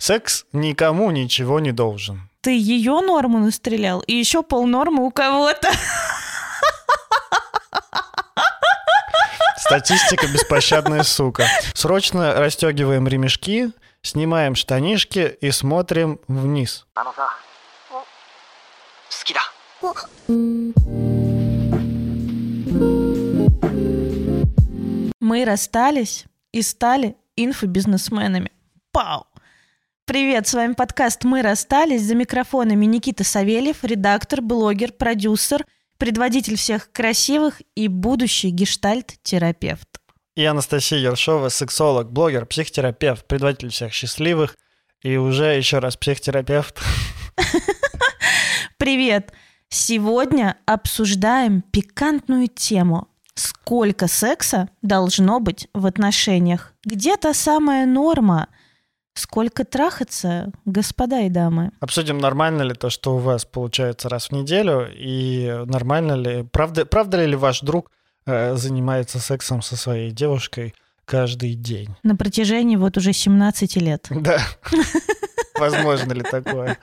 Секс никому ничего не должен. Ты ее норму настрелял, и еще полнормы у кого-то. Статистика беспощадная сука. Срочно расстегиваем ремешки, снимаем штанишки и смотрим вниз. Мы расстались и стали инфобизнесменами. Пау! Привет, с вами подкаст «Мы расстались». За микрофонами Никита Савельев, редактор, блогер, продюсер, предводитель всех красивых и будущий гештальт-терапевт. И Анастасия Ершова, сексолог, блогер, психотерапевт, предводитель всех счастливых и уже еще раз психотерапевт. Привет! Сегодня обсуждаем пикантную тему. Сколько секса должно быть в отношениях? Где та самая норма? Сколько трахаться, господа и дамы? Обсудим, нормально ли то, что у вас получается раз в неделю, и нормально ли, правда, правда ли ваш друг э, занимается сексом со своей девушкой каждый день? На протяжении вот уже 17 лет. Да. Возможно ли такое?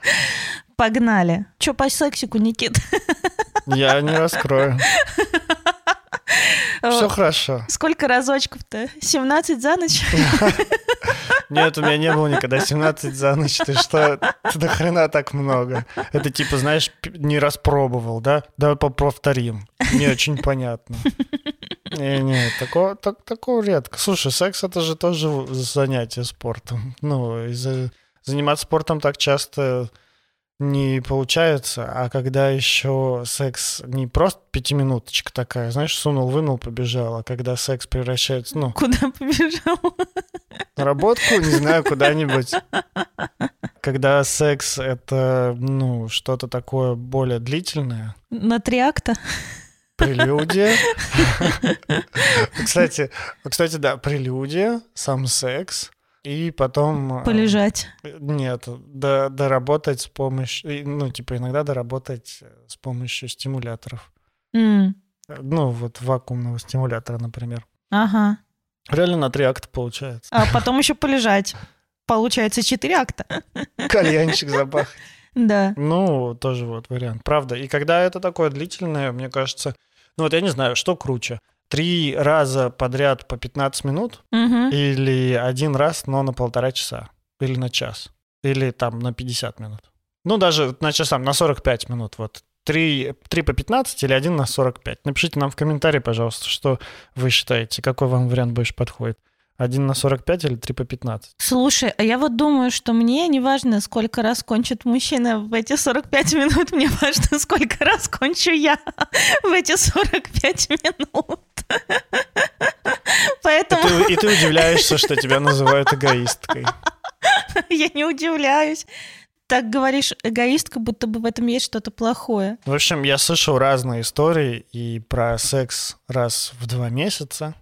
Погнали. Чё по сексику, Никит? Я не раскрою. Все хорошо. Сколько разочков-то? 17 за ночь? Нет, у меня не было никогда 17 за ночь. Ты что? Ты до хрена так много. Это типа, знаешь, не распробовал, да? Давай повторим. Не очень понятно. Не, не, такого, так, такого редко. Слушай, секс это же тоже занятие спортом. Ну, из-за заниматься спортом так часто не получается, а когда еще секс не просто пятиминуточка такая, знаешь, сунул, вынул, побежал, а когда секс превращается, ну... Куда побежал? На работку, не знаю, куда-нибудь. Когда секс — это, ну, что-то такое более длительное. На три акта? Прелюдия. Кстати, кстати, да, прелюдия, сам секс — и потом... Э, Полежать. Нет, до, доработать с помощью... Ну, типа, иногда доработать с помощью стимуляторов. Mm. Ну, вот вакуумного стимулятора, например. Ага. Реально на три акта получается. А потом еще полежать. Получается четыре акта. Кальянчик запахать. Да. Ну, тоже вот вариант. Правда. И когда это такое длительное, мне кажется... Ну, вот я не знаю, что круче три раза подряд по 15 минут угу. или один раз, но на полтора часа или на час или там на 50 минут. Ну, даже на часам, на 45 минут. Вот. Три, три по 15 или один на 45. Напишите нам в комментарии, пожалуйста, что вы считаете, какой вам вариант больше подходит. Один на 45 или три по 15? Слушай, а я вот думаю, что мне не важно, сколько раз кончит мужчина в эти 45 минут, мне важно, сколько раз кончу я в эти 45 минут. Поэтому... И ты, и ты удивляешься, что тебя называют эгоисткой. Я не удивляюсь. Так говоришь эгоистка, будто бы в этом есть что-то плохое. В общем, я слышал разные истории и про секс раз в два месяца,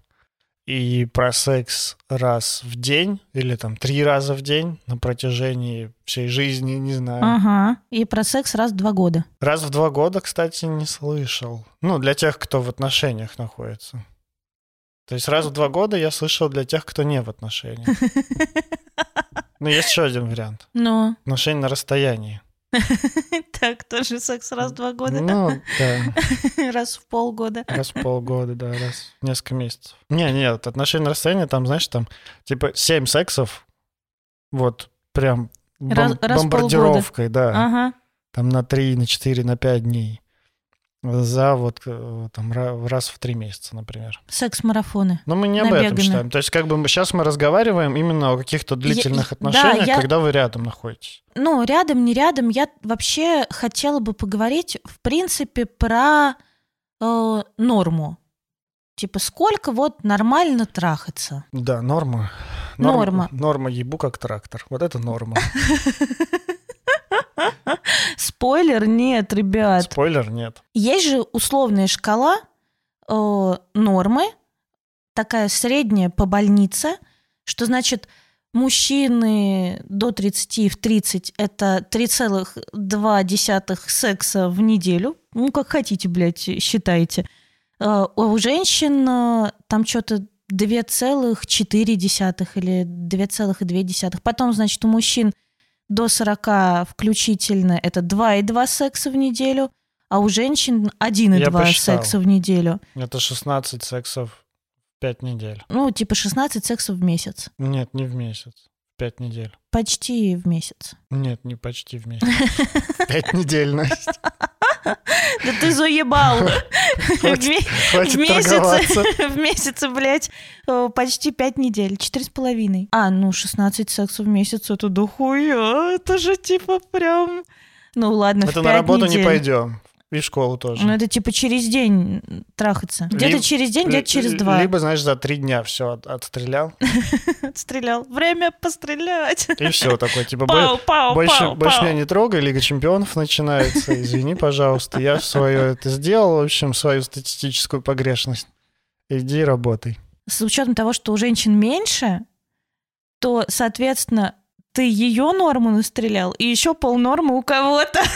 и про секс раз в день или там три раза в день на протяжении всей жизни, не знаю. Ага, и про секс раз в два года. Раз в два года, кстати, не слышал. Ну, для тех, кто в отношениях находится. То есть раз в два года я слышал для тех, кто не в отношениях. Но есть еще один вариант. Ну? Отношения на расстоянии. Так, тоже секс раз в два года? Ну, да. Раз в полгода. Раз в полгода, да, раз в несколько месяцев. Не, нет, отношения на расстоянии, там, знаешь, там, типа, семь сексов, вот, прям бом- бомбардировкой, да. Ага. Там на три, на четыре, на пять дней за вот э, там раз в три месяца, например. Секс-марафоны. Но мы не об этом считаем. То есть как бы мы сейчас мы разговариваем именно о каких-то длительных я, отношениях, да, я... когда вы рядом находитесь. Ну, рядом, не рядом. Я вообще хотела бы поговорить, в принципе, про э, норму. Типа, сколько вот нормально трахаться? Да, норма. Норма. Норма, норма ебу как трактор. Вот это норма. Спойлер нет, ребят. Спойлер нет. Есть же условная шкала э, нормы, такая средняя по больнице, что значит мужчины до 30 в 30 это 3,2 секса в неделю. Ну, как хотите, блядь, считайте. Э, у женщин э, там что-то 2,4 или 2,2. Потом, значит, у мужчин до 40 включительно это 2,2 секса в неделю, а у женщин 1,2 посчитал. секса в неделю. Это 16 сексов в 5 недель. Ну, типа 16 сексов в месяц. Нет, не в месяц. 5 недель. Почти в месяц. Нет, не почти в месяц. Пять недель. Да ты заебал. В месяце, в месяце, блядь, э, почти пять недель, четыре с половиной. А, ну, 16 сексов в месяц, это дохуя, это же типа прям... Ну ладно, в Это на пять работу не недель. пойдем. И в школу тоже. Ну, это типа через день трахаться. Где-то через день, где-то через два. Либо, знаешь, за три дня все отстрелял. Стрелял. Время пострелять. И все такое, типа, бо- Пау, пау, больше, пау, больше пау. меня не трогай, Лига Чемпионов начинается. Извини, пожалуйста, я свое это сделал, в общем, свою статистическую погрешность. Иди работай. С учетом того, что у женщин меньше, то, соответственно, ты ее норму настрелял, и еще полнормы у кого-то.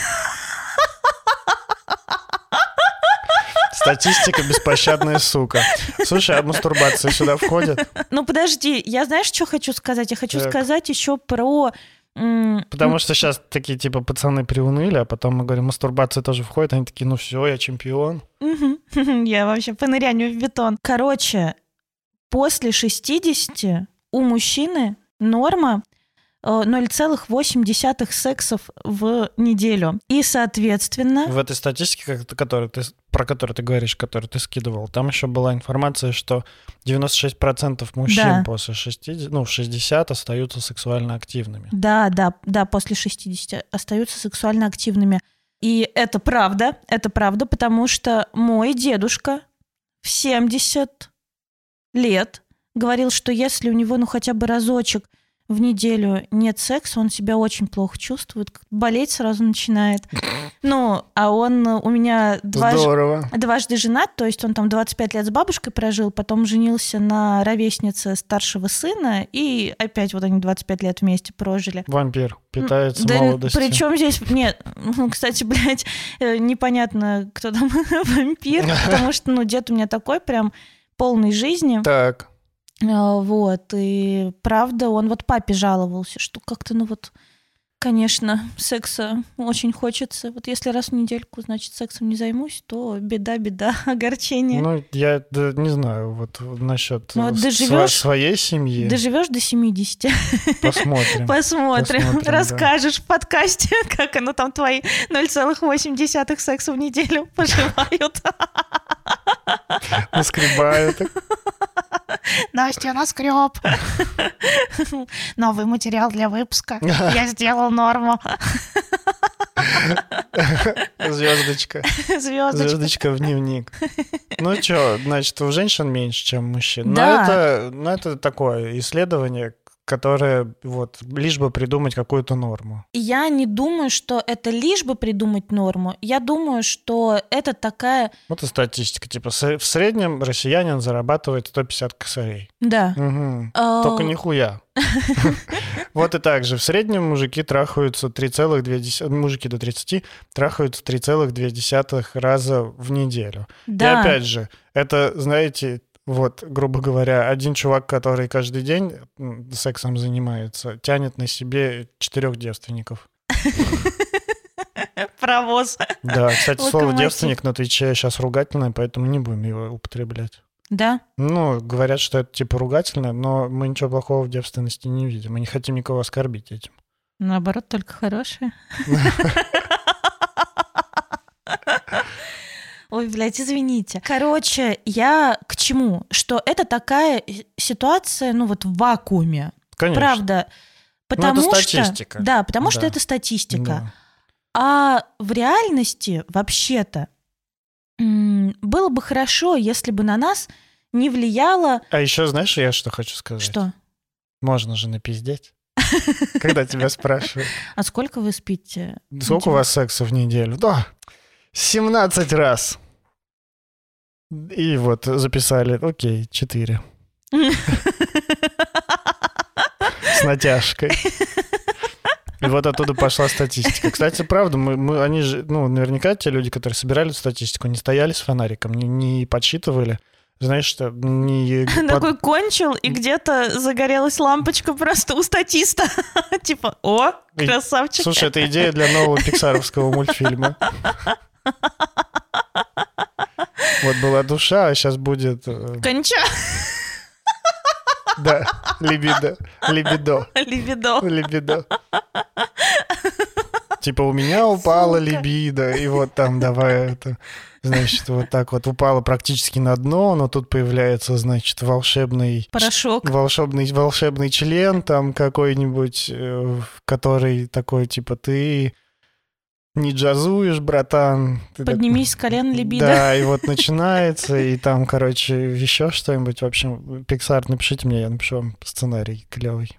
Статистика беспощадная сука. Слушай, а мастурбация сюда входит? Ну подожди, я знаешь, что хочу сказать? Я хочу Так. сказать еще про... Потому что сейчас такие, типа, пацаны приуныли, а потом мы говорим, мастурбация тоже входит. Они такие, ну все, я чемпион. Я вообще по нырянию в бетон. Короче, после 60 у мужчины норма 0,8 сексов в неделю. И, соответственно... В этой статистике, которую ты, про которую ты говоришь, которую ты скидывал, там еще была информация, что 96% мужчин Да. после 60, ну, в 60 остаются сексуально активными. Да, да, да, после 60 остаются сексуально активными. И это правда, это правда, потому что мой дедушка в 70 лет говорил, что если у него ну хотя бы разочек в неделю нет секса, он себя очень плохо чувствует, болеть сразу начинает. Ну, а он э, у меня дважды, Здорово. дважды женат, то есть он там 25 лет с бабушкой прожил, потом женился на ровеснице старшего сына, и опять вот они 25 лет вместе прожили. Вампир питается Да, молодостью. причем здесь, нет, ну, кстати, блядь, э, непонятно, кто там вампир, потому что, ну, дед у меня такой прям полной жизни. Так, Вот, и правда, он вот папе жаловался, что как-то, ну вот, конечно, секса очень хочется. Вот если раз в недельку, значит, сексом не займусь, то беда, беда, огорчение. ну, я да, не знаю, вот насчет Ну, вот э, доживёшь- сва- своей семьи. Доживешь до 70, Посмотрим. посмотрим, Посмотрим, да. расскажешь в подкасте, как оно там твои 0,8 секса в неделю поживают. Наскребаю. Настя наскреб. Новый материал для выпуска. Я сделал норму. Звездочка. Звездочка. Звездочка в дневник. Ну что, значит, у женщин меньше, чем у мужчин. Да. Но это, ну, это такое исследование, которое вот лишь бы придумать какую-то норму. Я не думаю, что это лишь бы придумать норму. Я думаю, что это такая... Вот и статистика. Типа в среднем россиянин зарабатывает 150 косарей. Да. Мгм. э, Только нихуя. Вот и так же. В среднем мужики трахаются 3,2... Мужики до 30 трахаются 3,2 раза в неделю. И Да. опять же, это, знаете, вот, грубо говоря, один чувак, который каждый день сексом занимается, тянет на себе четырех девственников. Паровоз. Да, кстати, слово девственник на Твиче сейчас ругательное, поэтому не будем его употреблять. Да. Ну, говорят, что это типа ругательное, но мы ничего плохого в девственности не видим. Мы не хотим никого оскорбить этим. Наоборот, только хорошие. Ой, блядь, извините. Короче, я к чему? Что это такая ситуация, ну вот в вакууме. Конечно. Правда. Потому это что... статистика. Да, потому что Да. это статистика. Да. А в реальности, вообще-то, было бы хорошо, если бы на нас не влияло... А еще знаешь, я что хочу сказать? Что? Можно же напиздеть. Когда тебя спрашивают, А сколько вы спите? сколько у вас секса в неделю? Да, 17 раз. И вот записали, окей, 4. С натяжкой. И вот оттуда пошла статистика. Кстати, правда, мы, мы, они же, ну, наверняка те люди, которые собирали статистику, не стояли с фонариком, не, не подсчитывали знаешь, что не... Такой кончил, и где-то загорелась лампочка просто у статиста. Типа, о, красавчик. Слушай, это идея для нового пиксаровского мультфильма. Вот была душа, а сейчас будет... э, Конча. Да, либидо. Либидо. Либидо. Либидо. Типа у меня упала Сука. либидо, и вот там давай это... Значит, вот так вот упала практически на дно, но тут появляется, значит, волшебный Порошок. волшебный, волшебный член там какой-нибудь, э, который такой, типа, ты не джазуешь, братан. Ты так- Поднимись с колен, либидо. Да, и вот начинается, и там, короче, еще что-нибудь. В общем, Pixar, напишите мне, я напишу вам сценарий клевый.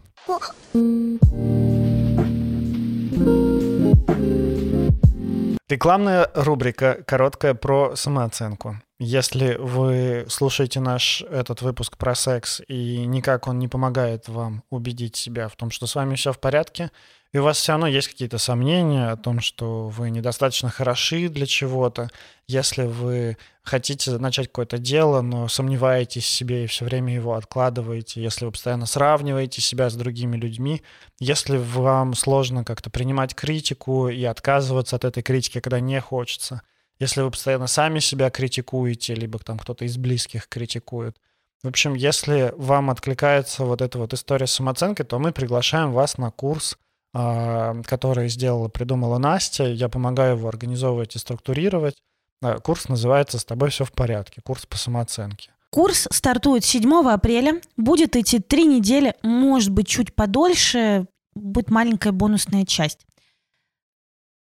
Рекламная рубрика короткая про самооценку. Если вы слушаете наш этот выпуск про секс и никак он не помогает вам убедить себя в том, что с вами все в порядке, и у вас все равно есть какие-то сомнения о том, что вы недостаточно хороши для чего-то, если вы хотите начать какое-то дело, но сомневаетесь в себе и все время его откладываете, если вы постоянно сравниваете себя с другими людьми, если вам сложно как-то принимать критику и отказываться от этой критики, когда не хочется, если вы постоянно сами себя критикуете, либо там кто-то из близких критикует. В общем, если вам откликается вот эта вот история с самооценкой, то мы приглашаем вас на курс, который сделала, придумала Настя. Я помогаю его организовывать и структурировать. А, Курс называется «С тобой все в порядке», курс по самооценке. Курс стартует 7 апреля, будет идти три недели, может быть, чуть подольше, будет маленькая бонусная часть.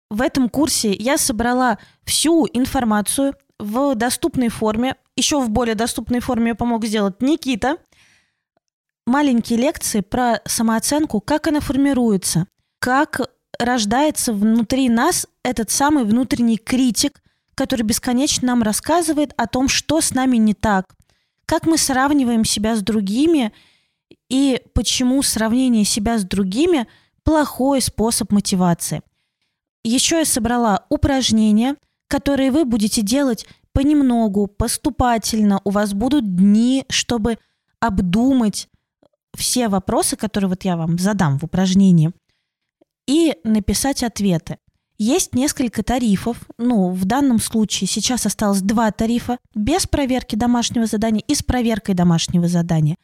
В этом курсе я собрала всю информацию в доступной форме. Еще в более доступной форме помог сделать Никита. Маленькие лекции про самооценку, как она формируется, как рождается внутри нас этот самый внутренний критик, который бесконечно нам рассказывает о том, что с нами не так, как мы сравниваем себя с другими и почему сравнение себя с другими плохой способ мотивации. Еще я собрала упражнения, которые вы будете делать понемногу, поступательно. У вас будут дни, чтобы обдумать все вопросы, которые вот я вам задам в упражнении, и написать ответы. Есть несколько тарифов. Ну, в данном случае сейчас осталось два тарифа без проверки домашнего задания и с проверкой домашнего задания.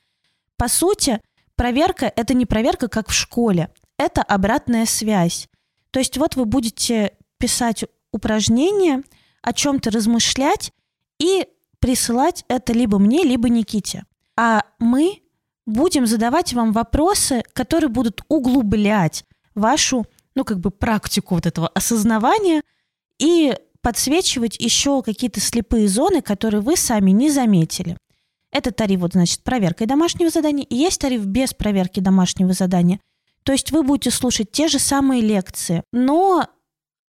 По сути, проверка – это не проверка, как в школе. Это обратная связь. То есть вот вы будете писать упражнения, о чем-то размышлять и присылать это либо мне, либо Никите. А мы будем задавать вам вопросы, которые будут углублять вашу, ну, как бы практику вот этого осознавания и подсвечивать еще какие-то слепые зоны, которые вы сами не заметили. Это тариф, вот, значит, проверкой домашнего задания, и есть тариф без проверки домашнего задания. То есть вы будете слушать те же самые лекции, но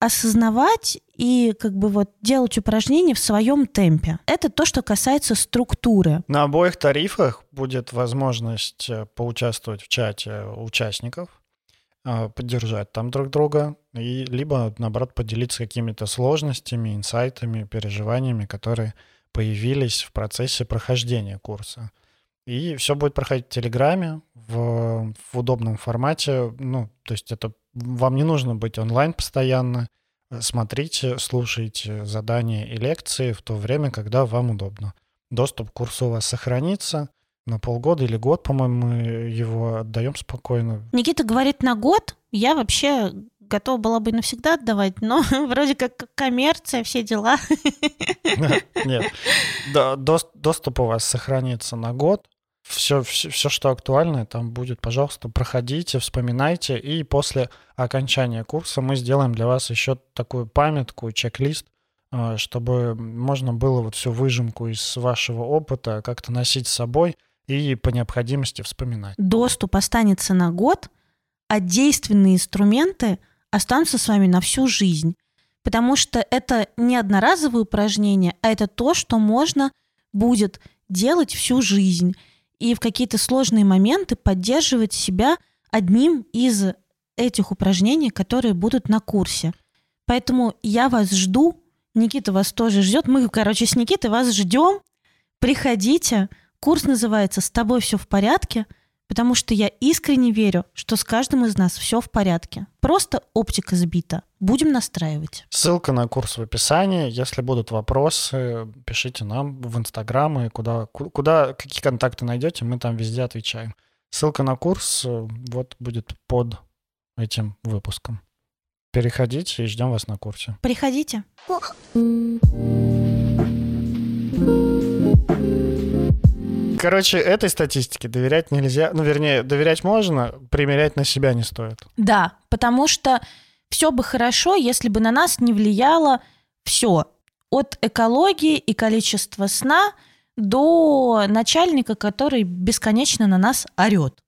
осознавать и как бы вот делать упражнения в своем темпе. Это то, что касается структуры. На обоих тарифах будет возможность э, поучаствовать в чате участников, поддержать там друг друга, и либо, наоборот, поделиться какими-то сложностями, инсайтами, переживаниями, которые появились в процессе прохождения курса. И все будет проходить в Телеграме в, в удобном формате. Ну, то есть это вам не нужно быть онлайн постоянно. Смотрите, слушайте задания и лекции в то время, когда вам удобно. Доступ к курсу у вас сохранится на полгода или год, по-моему, мы его отдаем спокойно. Никита говорит на год. Я вообще готова была бы навсегда отдавать, но вроде как коммерция, все дела. Нет, доступ у вас сохранится на год. Все, все, все, что актуальное, там будет, пожалуйста, проходите, вспоминайте, и после окончания курса мы сделаем для вас еще такую памятку, чек-лист, э, чтобы можно было вот всю выжимку из вашего опыта как-то носить с собой и по необходимости вспоминать. Доступ останется на год, а действенные инструменты останутся с вами на всю жизнь. Потому что это не одноразовые упражнения, а это то, что можно будет делать всю жизнь. И в какие-то сложные моменты поддерживать себя одним из этих упражнений, которые будут на курсе. Поэтому я вас жду, Никита вас тоже ждет. Мы, короче, с Никитой вас ждем. Приходите, курс называется «С тобой все в порядке», потому что я искренне верю, что с каждым из нас все в порядке. Просто оптика сбита. Будем настраивать. Ссылка на курс в описании. Если будут вопросы, пишите нам в Инстаграм и куда, куда, какие контакты найдете, мы там везде отвечаем. Ссылка на курс э, вот будет под этим выпуском. Переходите и ждем вас на курсе. Приходите. Короче, этой статистике доверять нельзя. Ну, вернее, доверять можно, примерять на себя не стоит. Да, потому что все бы хорошо, если бы на нас не влияло все. От экологии и количества сна до начальника, который бесконечно на нас орет.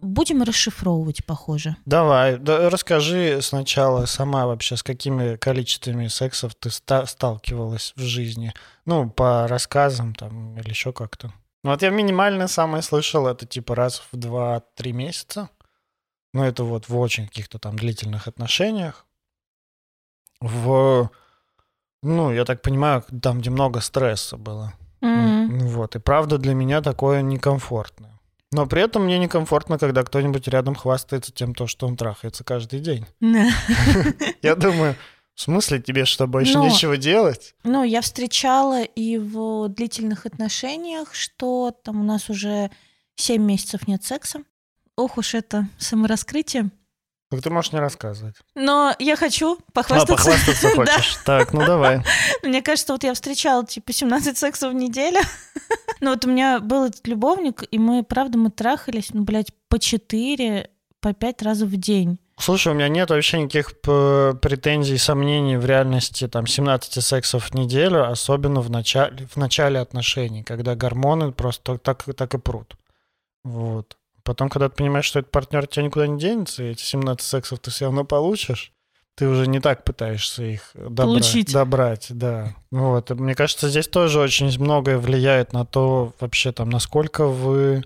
Будем расшифровывать, похоже. Давай, да, расскажи сначала сама вообще, с какими количествами сексов ты ста- сталкивалась в жизни. Ну, по рассказам там или еще как-то. Ну, вот я минимально самое слышал, это типа раз в 2-3 месяца. Ну, это вот в очень каких-то там длительных отношениях. В, ну, я так понимаю, там, где много стресса было. М. Вот, и правда для меня такое некомфортное. Но при этом мне некомфортно, когда кто-нибудь рядом хвастается тем, то, что он трахается каждый день. Я думаю, в смысле тебе что, больше Но- нечего делать? Ну, я встречала и в длительных отношениях, что там у нас уже 7 месяцев нет секса. Ох уж это самораскрытие. Так ты можешь не рассказывать. Но я хочу А, похвастаться. похвастаться Да. хочешь? Так, ну давай. Мне кажется, вот я встречала типа 17 сексов в неделю. Ну вот у меня был этот любовник, и мы, правда, мы трахались, ну, блядь, по 4, по 5 раз в день. Слушай, у меня нет вообще никаких п- претензий, сомнений в реальности там 17 сексов в неделю, особенно в начале, в начале отношений, когда гормоны просто так, так и прут. Вот. Потом, когда ты понимаешь, что этот партнер тебя никуда не денется, и эти 17 сексов ты все равно получишь, ты уже не так пытаешься их добра- Получить. добрать, да. Вот. И мне кажется, здесь тоже очень многое влияет на то, вообще там, насколько вы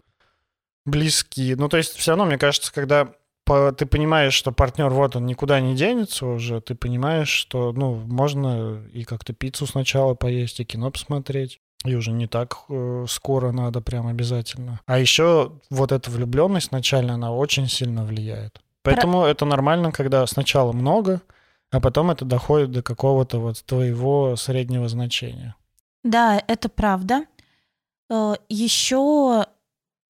близки. Ну, то есть, все равно, мне кажется, когда по- ты понимаешь, что партнер вот он никуда не денется уже, ты понимаешь, что ну можно и как-то пиццу сначала поесть, и кино посмотреть. И уже не так э, скоро надо прям обязательно. А еще вот эта влюбленность начальная, она очень сильно влияет. Поэтому это нормально, когда сначала много, а потом это доходит до какого-то вот твоего среднего значения. Да, это правда. Еще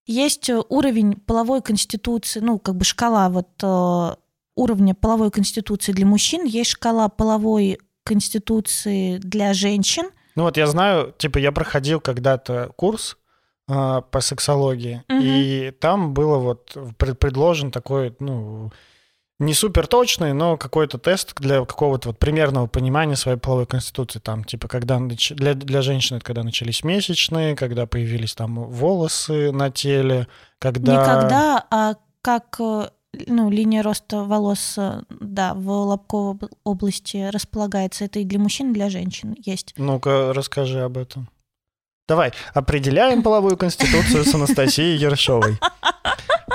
есть э, уровень половой конституции, ну, как бы шкала вот э, уровня половой конституции для мужчин, есть шкала половой конституции для женщин. Ну вот я знаю, типа я проходил когда-то курс а, по сексологии, Мгм. и там было вот пред- предложен такой, ну, не супер точный, но какой-то тест для какого-то вот примерного понимания своей половой конституции. Там, типа, когда нач- для, для женщин это когда начались месячные, когда появились там волосы на теле, когда... Не когда, а как э, ну, линия роста волос, э, да, в лобковой об- области располагается. Это и для мужчин, и для женщин есть. Ну-ка, расскажи об этом. Давай, определяем половую конституцию с Анастасией Ершовой.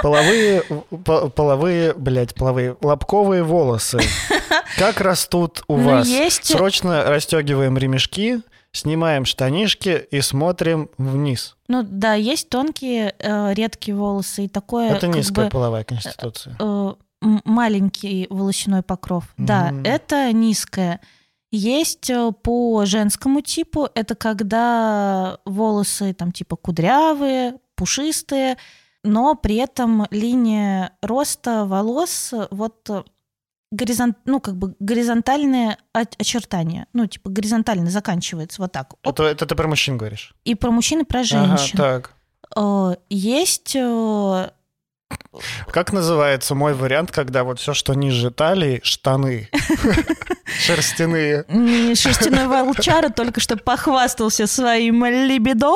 Половые, по- половые, блядь, половые, лобковые волосы. Как растут у Ну, вас? есть- Срочно расстегиваем ремешки, снимаем штанишки и смотрим вниз. Ну да, есть тонкие, э, редкие волосы и такое. Это низкая бы, половая конституция. э, маленький волосяной покров. Да, Мгм. это низкое. Есть э, по женскому типу, это когда волосы там типа кудрявые, пушистые, но при этом линия роста волос э, вот э, горизонт, ну как бы горизонтальные очертания, ну типа горизонтально заканчивается вот так. Оп. Это, это ты про мужчин говоришь? И про мужчин, и про Ага, женщин. так. Э, Есть э, Как называется мой вариант, когда вот все, что ниже талии, штаны шерстяные. м, шерстяной волчара только что похвастался своим либидо.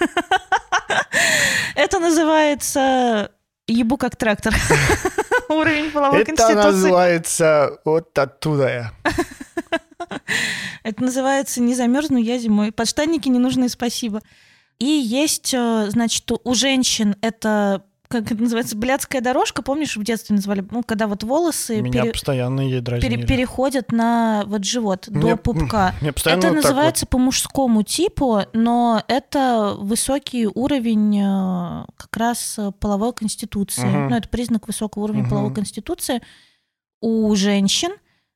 Это называется ебу как трактор. Уровень половой Это конституции. называется вот оттуда я. Это называется «Не замерзну я зимой». Подштанники не нужны, спасибо. И есть, э, значит, у женщин это как это называется, блядская дорожка, помнишь, в детстве называли, ну, когда вот волосы Меня пере- постоянно ей дразнили. пере- переходят на вот живот, Мне- до пупка. Мне постоянно Это вот называется по мужскому типу, но это высокий уровень э, как раз э, половой конституции. Мгм. Ну, это признак высокого уровня Мгм. половой конституции у женщин.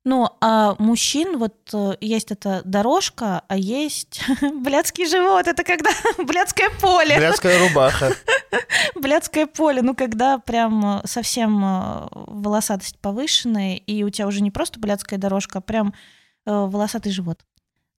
Ну, а мужчин вот э, есть эта дорожка, а есть блядский живот. Это когда блядское поле. Блядская рубаха. Блядское поле, ну, когда прям э, совсем э, волосатость повышенная, и у тебя уже не просто блядская дорожка, а прям волосатый живот.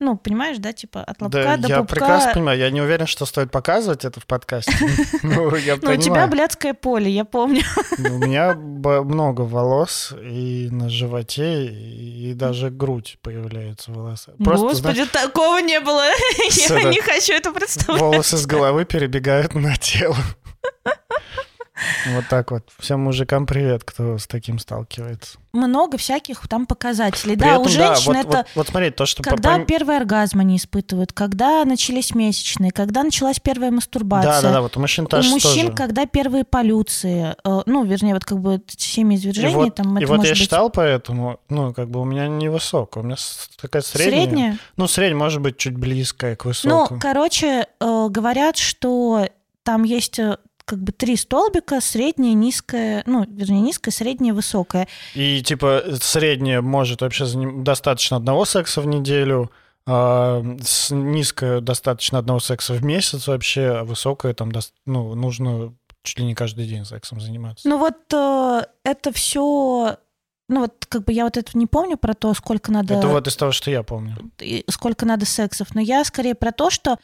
Ну, понимаешь, да, типа от лобка Да, до я пупка. прекрасно понимаю. Я не уверен, что стоит показывать это в подкасте. Ну, я Ну, у тебя блядское поле, я помню. У меня много волос и на животе, и даже грудь. Просто, знаешь, Господи, такого не было. Я не хочу это представлять. волосы с головы перебегают на тело. Вот так вот. Всем мужикам привет, кто с таким сталкивается. Много всяких там показателей. При Да, этом, у женщин вот, это вот, вот смотри, то, что... по- когда пойм- первый оргазм они испытывают, когда начались месячные, когда началась первая мастурбация. Да, да, да, вот у мужчин У тоже. мужчин, тоже. когда первые полюции, э, ну, вернее, вот как бы семяизвержения, и вот, там и вот я быть считал поэтому, ну, как бы у меня невысокая, у меня такая средняя. средняя. Ну, средняя, может быть, чуть близкая к Ну, высокому. короче, э, говорят, что там есть э, как бы три столбика, средняя, низкая, ну, вернее, низкая, средняя, высокая. И, типа, средняя может вообще заним- достаточно одного секса в неделю, а с- низкая достаточно одного секса в месяц вообще, а высокая там, ну, нужно чуть ли не каждый день сексом заниматься. Ну вот э, это все, ну вот как бы я вот это не помню про то, сколько надо, Это вот из того, что я помню. сколько надо сексов, но я скорее про то, что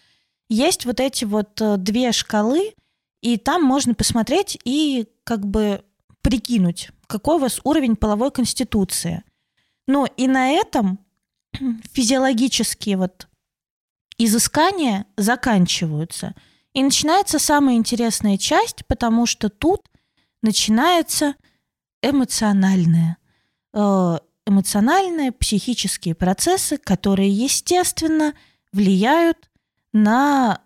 есть вот эти вот э, две шкалы, и там можно посмотреть и как бы прикинуть, какой у вас уровень половой конституции. Ну и на этом физиологические вот изыскания заканчиваются. И начинается самая интересная часть, потому что тут начинается эмоциональное. Э, Эмоциональные, психические процессы, которые, естественно, влияют на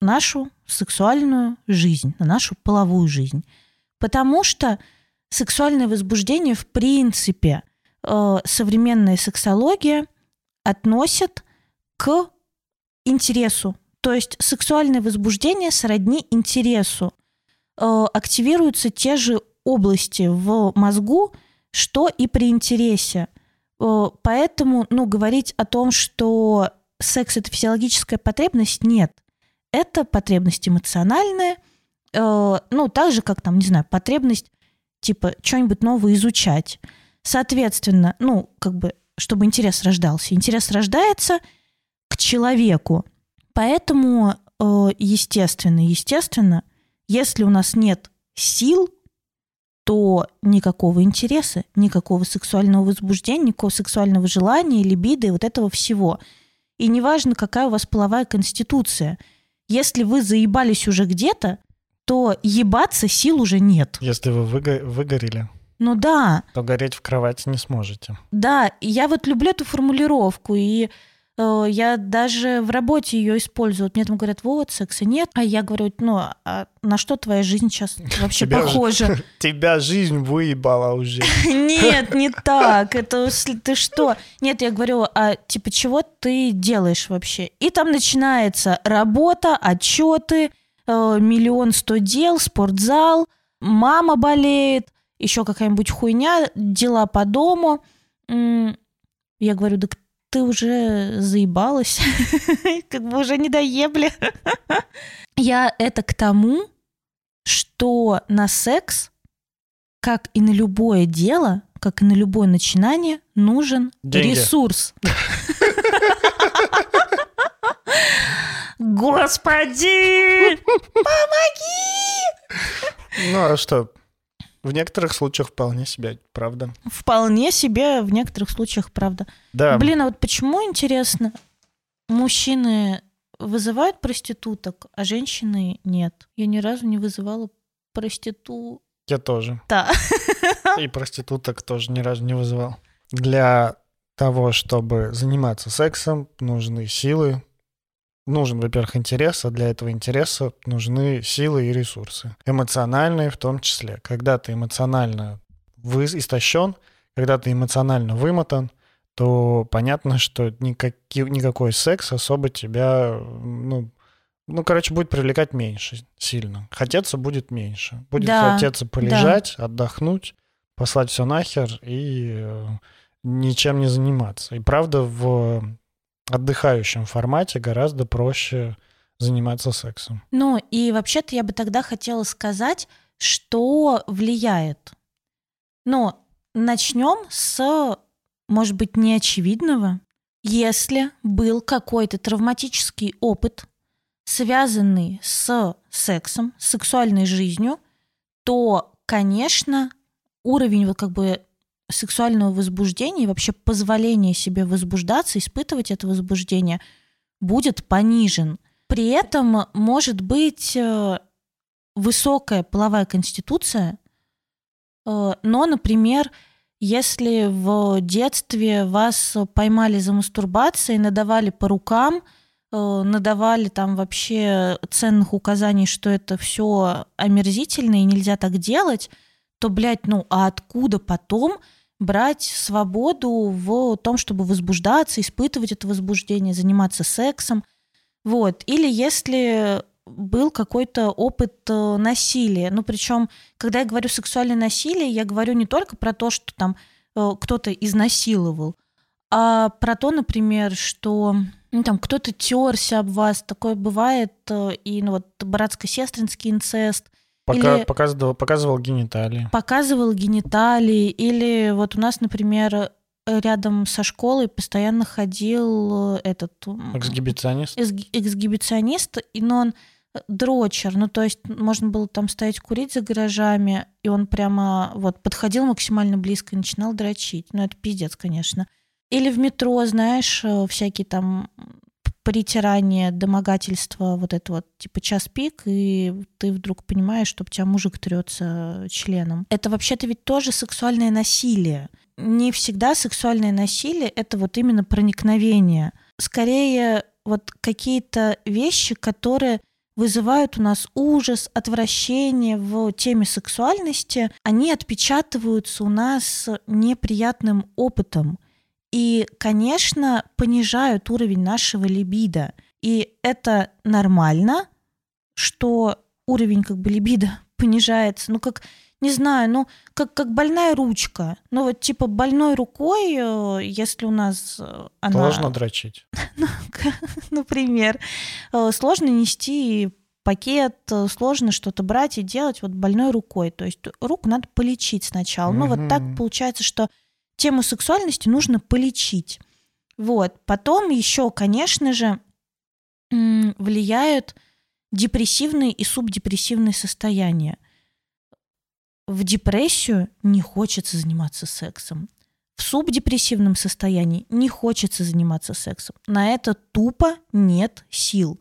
нашу сексуальную жизнь, на нашу половую жизнь. Потому что сексуальное возбуждение, в принципе, э, современная сексология относит к интересу. То есть сексуальное возбуждение сродни интересу. Э, Активируются те же области в мозгу, что и при интересе. Э, Поэтому, ну, говорить о том, что секс это физиологическая потребность, нет. Это потребность эмоциональная, э, ну, так же, как там, не знаю, потребность, типа, что-нибудь новое изучать. Соответственно, ну, как бы, чтобы интерес рождался. Интерес рождается к человеку. Поэтому, э, естественно, естественно, если у нас нет сил, то никакого интереса, никакого сексуального возбуждения, никакого сексуального желания, либидо и вот этого всего. И неважно, какая у вас половая конституция. Если вы заебались уже где-то, то ебаться сил уже нет. Если вы выго- выгорели, Ну да, то гореть в кровати не сможете. Да, я вот люблю эту формулировку, и я даже в работе ее использую. Вот Мне там говорят, вот, секса нет. А я говорю, ну, а на что твоя жизнь сейчас вообще Тебя похожа? Тебя жизнь выебала уже. Нет, не так. Это ты что? Нет, я говорю, а типа чего ты делаешь вообще? И там начинается работа, отчеты, э, миллион сто дел, спортзал, мама болеет, еще какая-нибудь хуйня, дела по дому. Я говорю, да ты уже заебалась, как бы уже не доебли. Я это к тому, что на секс как и на любое дело, как и на любое начинание, нужен Деньги. ресурс. Господи! Ну, а что? В некоторых случаях вполне себе, правда. Вполне себе в некоторых случаях, правда. Да, Блин, а вот почему, интересно, мужчины вызывают проституток, а женщины нет? Я ни разу не вызывала проститу... я тоже. Да. И проституток тоже ни разу не вызывал. Для того, чтобы заниматься сексом, нужны силы, нужен, во-первых, интерес, а для этого интереса нужны силы и ресурсы. Эмоциональные в том числе. Когда ты эмоционально вы истощен, когда ты эмоционально вымотан, то понятно, что никакий, никакой секс особо тебя, ну, ну, короче, будет привлекать меньше сильно. Хотеться будет меньше. Будет да, хотеться полежать, да. отдохнуть, послать все нахер и э, ничем не заниматься. И правда, в отдыхающем формате гораздо проще заниматься сексом. Ну, и вообще-то я бы тогда хотела сказать, что влияет. Но начнем с, может быть, неочевидного. Если был какой-то травматический опыт, связанный с сексом, сексуальной жизнью, то, конечно, уровень вот как бы сексуального возбуждения и вообще позволения себе возбуждаться, испытывать это возбуждение будет понижен. При этом может быть э, высокая половая конституция, э, но, например, если в детстве вас поймали за мастурбацией, надавали по рукам, э, надавали там вообще ценных указаний, что это все омерзительно и нельзя так делать, то, блядь, ну а откуда потом брать свободу в том, чтобы возбуждаться, испытывать это возбуждение, заниматься сексом. Вот. Или если был какой-то опыт э, насилия. Ну, причем, когда я говорю сексуальное насилие, я говорю не только про то, что там э, кто-то изнасиловал, а про то, например, что ну, там кто-то терся об вас, такое бывает, э, и ну, вот братско-сестринский инцест, Пока, или показывал, показывал гениталии. Показывал гениталии. Или вот у нас, например, рядом со школой постоянно ходил э, этот... Эксгибиционист? Эксгибиционист, но он э, дрочер, ну то есть можно было там стоять курить за гаражами, и он прямо вот подходил максимально близко и начинал дрочить. Ну это пиздец, конечно. Или в метро, знаешь, э, всякие там притирание, домогательство, вот это вот, типа час пик, и ты вдруг понимаешь, что у тебя мужик трется членом. Это вообще-то ведь тоже сексуальное насилие. Не всегда сексуальное насилие — это вот именно проникновение. Скорее, вот какие-то вещи, которые вызывают у нас ужас, отвращение в теме сексуальности, они отпечатываются у нас неприятным опытом и, конечно, понижают уровень нашего либидо. И это нормально, что уровень как бы либидо понижается. Ну, как, не знаю, ну, как, как больная ручка. Ну, вот типа больной рукой, э, если у нас э, она... Сложно дрочить. Ну, например. Э, сложно нести пакет, сложно что-то брать и делать вот больной рукой. То есть руку надо полечить сначала. Ну, вот так получается, что тему сексуальности нужно полечить. Вот. Потом еще, конечно же, влияют депрессивные и субдепрессивные состояния. В депрессию не хочется заниматься сексом. В субдепрессивном состоянии не хочется заниматься сексом. На это тупо нет сил.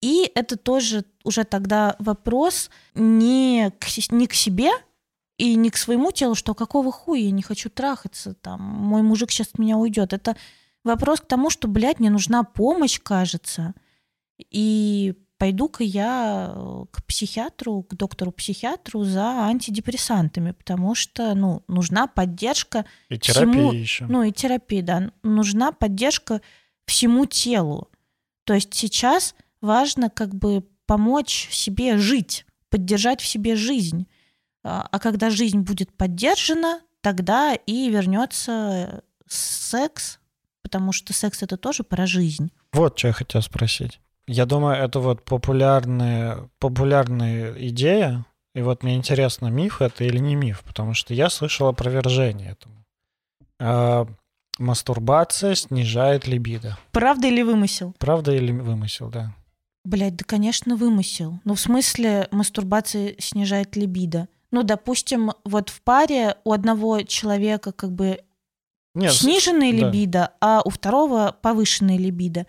И это тоже уже тогда вопрос не к, не к себе, и не к своему телу, что какого хуя я не хочу трахаться, там, мой мужик сейчас от меня уйдет. Это вопрос к тому, что, блядь, мне нужна помощь, кажется. И пойду-ка я э, к психиатру, к доктору-психиатру за антидепрессантами, потому что, ну, нужна поддержка и терапия всему, еще. Ну, и терапия, да. Нужна поддержка всему телу. То есть сейчас важно как бы помочь себе жить, поддержать в себе жизнь. А, а когда жизнь будет поддержана, тогда и вернется секс, потому что секс это тоже про жизнь. Вот что я хотел спросить. Я думаю, это вот популярная, популярная идея, и вот мне интересно, миф это или не миф, потому что я слышал опровержение этому. А, мастурбация снижает либидо. Правда или вымысел? Правда или вымысел, да. Блять, да, конечно, вымысел. Ну, в смысле, мастурбация снижает либидо ну, допустим, вот в паре у одного человека как бы Нет, сниженная да. либидо, а у второго повышенная либидо.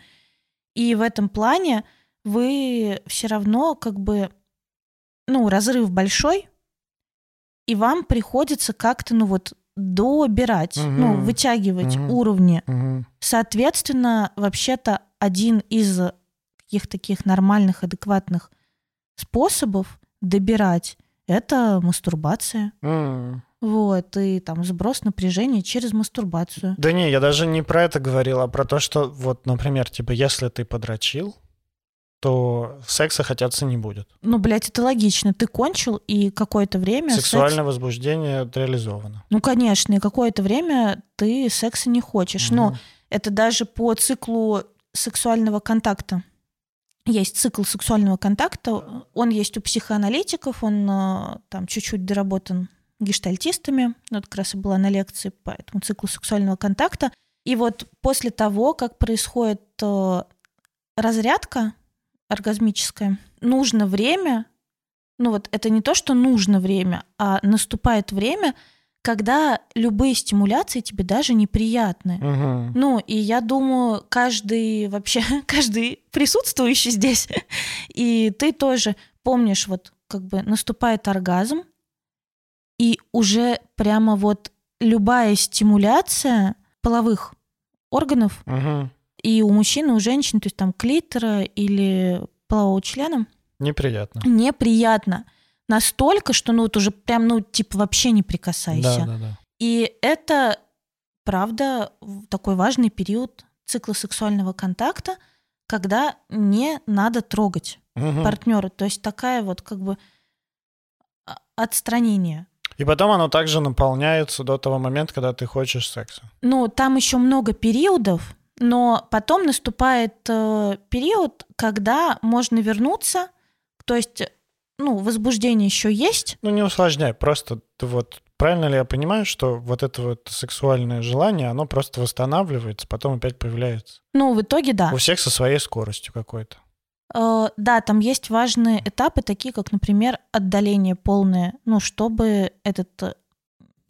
И в этом плане вы все равно как бы, ну, разрыв большой, и вам приходится как-то, ну вот, добирать, угу. ну, вытягивать угу. уровни. Угу. Соответственно, вообще-то один из никаких таких нормальных, адекватных способов добирать, это мастурбация. М. Вот, и там сброс напряжения через мастурбацию. Да не, я даже не про это говорил, а про то, что вот, например, типа, если ты подрочил, то секса хотяться не будет. Ну, блядь, это логично. Ты кончил, и какое-то время... секс- Сексуальное возбуждение реализовано. Ну, конечно, и какое-то время ты секса не хочешь. Но Мгм. это даже по циклу сексуального контакта. Есть цикл сексуального контакта, он есть у психоаналитиков, он э, там чуть-чуть доработан гештальтистами, вот как раз и была на лекции по этому циклу сексуального контакта. И вот после того, как происходит э, разрядка оргазмическая, нужно время, ну вот это не то, что нужно время, а наступает время, когда любые стимуляции тебе даже неприятны. Мгм. Ну, и я думаю, каждый вообще, каждый присутствующий здесь, и ты тоже помнишь, вот как бы наступает оргазм, и уже прямо вот любая стимуляция половых органов Мгм. и у мужчины, и у женщин, то есть там клитора или полового члена, Неприятно. неприятно. Настолько, что ну вот уже прям, ну, типа вообще не прикасайся. Да, да, да. И это, правда, такой важный период цикла сексуального контакта, когда не надо трогать Мгм. партнера. То есть такая вот как бы а, отстранение. И потом оно также наполняется до того момента, когда ты хочешь секса. Ну, там еще много периодов, но потом наступает э, период, когда можно вернуться, то есть, ну, возбуждение еще есть, Ну, не усложняй, просто ты вот правильно ли я понимаю, что вот это вот сексуальное желание, оно просто восстанавливается, потом опять появляется. ну, в итоге да. У всех со своей скоростью какой-то. Э, Да, там есть важные этапы, такие как, например, отдаление полное, ну, чтобы этот э,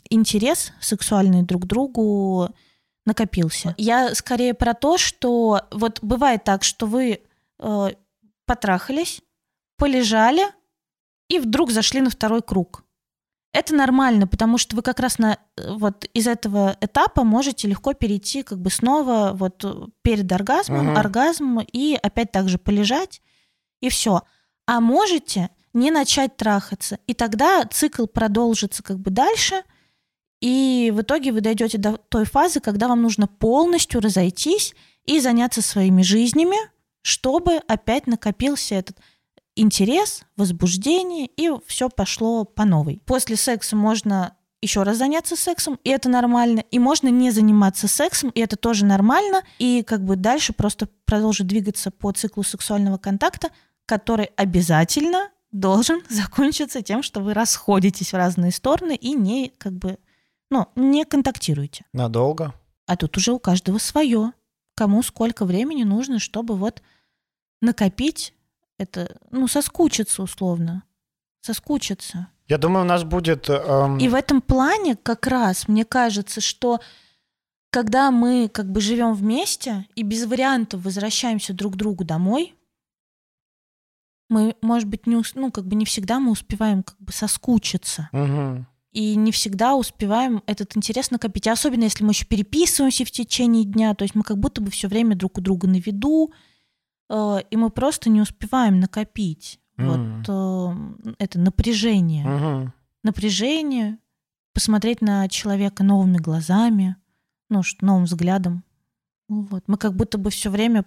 интерес сексуальный друг к другу накопился. Я скорее про то, что вот бывает так, что вы э, потрахались, полежали и вдруг зашли на второй круг. Это нормально, потому что вы как раз на э, вот из этого этапа можете легко перейти как бы снова вот э, перед оргазмом, Мгм. оргазм и опять также полежать и все. А можете не начать трахаться, и тогда цикл продолжится как бы дальше, и в итоге вы дойдете до той фазы, когда вам нужно полностью разойтись и заняться своими жизнями, чтобы опять накопился этот интерес, возбуждение, и все пошло по новой. После секса можно еще раз заняться сексом, и это нормально. И можно не заниматься сексом, и это тоже нормально. И как бы дальше просто продолжить двигаться по циклу сексуального контакта, который обязательно должен закончиться тем, что вы расходитесь в разные стороны и не как бы, ну, не контактируете. Надолго. А тут уже у каждого свое. Кому сколько времени нужно, чтобы вот накопить это, ну, соскучиться условно. Соскучиться. Я думаю, у нас будет... эм, И в этом плане как раз мне кажется, что когда мы как бы живем вместе и без вариантов возвращаемся друг к другу домой, мы, может быть, не, ну, как бы не всегда мы успеваем как бы соскучиться. мгм. И не всегда успеваем этот интерес накопить. Особенно, если мы еще переписываемся в течение дня, то есть мы как будто бы все время друг у друга на виду, и мы просто не успеваем накопить М. вот э, это напряжение. Мгм. Напряжение, посмотреть на человека новыми глазами, ну, что новым взглядом. Ну Вот. Мы как будто бы все время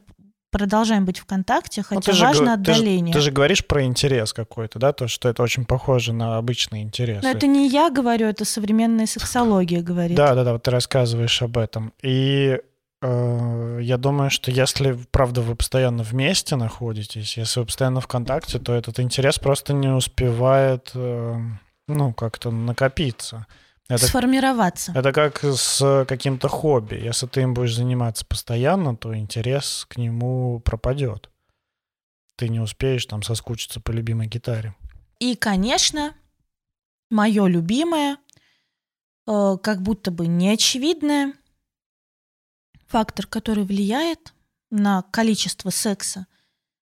продолжаем быть в контакте, Ну, хотя ты же важно го- ты же- отдаление. Ты же говоришь про интерес какой-то, да, то, что это очень похоже на обычный интерес. Но это не я говорю, это современная сексология говорит. Да, да, да, вот ты рассказываешь об этом. И э, я думаю, что если, правда, вы постоянно вместе находитесь, если вы постоянно в контакте, то этот интерес просто не успевает, э, ну, как-то накопиться. Это, Сформироваться. это как с каким-то хобби. Если ты им будешь заниматься постоянно, то интерес к нему пропадет. Ты не успеешь там соскучиться по любимой гитаре. И, конечно, мое любимое, э, как будто бы неочевидное, фактор, который влияет на количество секса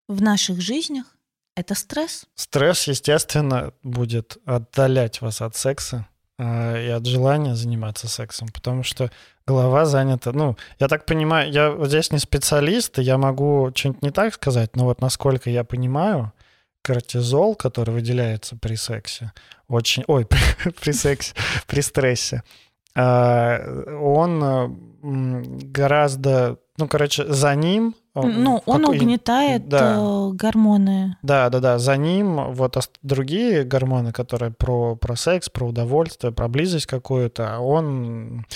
в наших жизнях, это стресс. Стресс, естественно, будет отдалять вас от секса. а, и от желания заниматься сексом, потому что голова занята. Ну, я так понимаю, я вот здесь не специалист, и я могу что-нибудь не так сказать, но вот насколько я понимаю, кортизол, который выделяется при сексе, очень... Ой, при, при сексе, при стрессе, а, он гораздо... Ну, короче, за ним ну, он какой... угнетает да. Э, гормоны. Да, да, да. За ним вот другие гормоны, которые про, про секс, про удовольствие, про близость какую-то, он,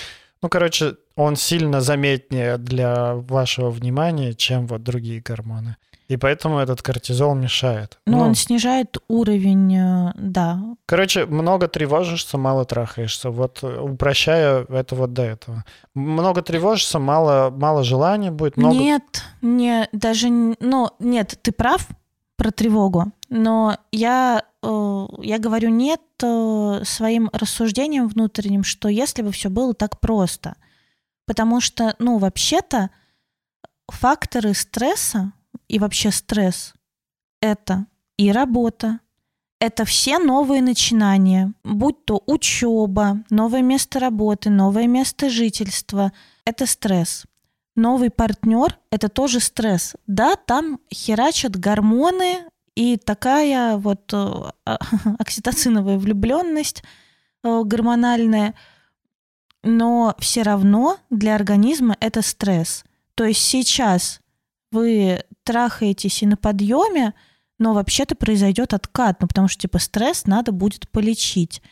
ну, короче, он сильно заметнее для вашего внимания, чем вот другие гормоны. И поэтому этот кортизол мешает. Но ну, он снижает уровень, э, да. Короче, много тревожишься, мало трахаешься. Вот э, упрощая это вот до этого. Много тревожишься, мало, мало желания будет. Много... Нет, не, даже, ну, нет, ты прав про тревогу, но я, э, я говорю нет своим рассуждением внутренним, что если бы все было так просто. Потому что, ну, вообще-то факторы стресса и вообще стресс — это и работа, это все новые начинания, будь то учеба, новое место работы, новое место жительства. Это стресс. Новый партнер — это тоже стресс. Да, там херачат гормоны и такая вот э, окситоциновая влюбленность э, гормональная, но все равно для организма это стресс. То есть сейчас вы трахаетесь и на подъеме, но вообще-то произойдет откат, ну потому что типа стресс надо будет полечить.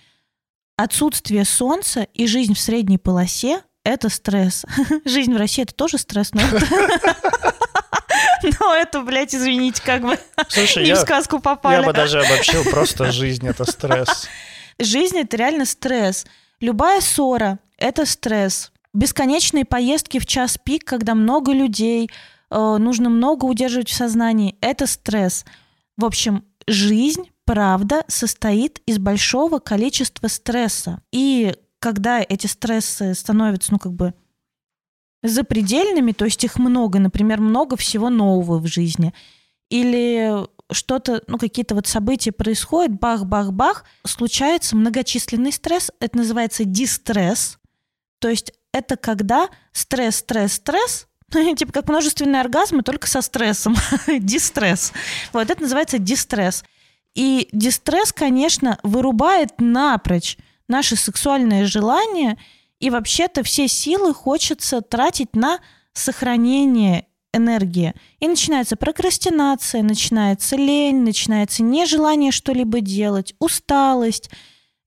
Отсутствие солнца и жизнь в средней полосе – это стресс. Жизнь в России – это тоже стресс, но это... Но это, блядь, извините, как бы Слушай, не я, в сказку попали. Я бы даже обобщил просто жизнь — это стресс. Жизнь — это реально стресс. Любая ссора — это стресс. Бесконечные поездки в час пик, когда много людей, нужно много удерживать в сознании. Это стресс. В общем, жизнь, правда, состоит из большого количества стресса. И когда эти стрессы становятся, ну, как бы запредельными, то есть их много, например, много всего нового в жизни, или что-то, ну, какие-то вот события происходят, бах-бах-бах, случается многочисленный стресс, это называется дистресс, то есть это когда стресс, стресс, стресс типа как множественные оргазмы, только со стрессом. дистресс. Вот это называется дистресс. И дистресс, конечно, вырубает напрочь наши сексуальные желания, и вообще-то все силы хочется тратить на сохранение энергии. И начинается прокрастинация, начинается лень, начинается нежелание что-либо делать, усталость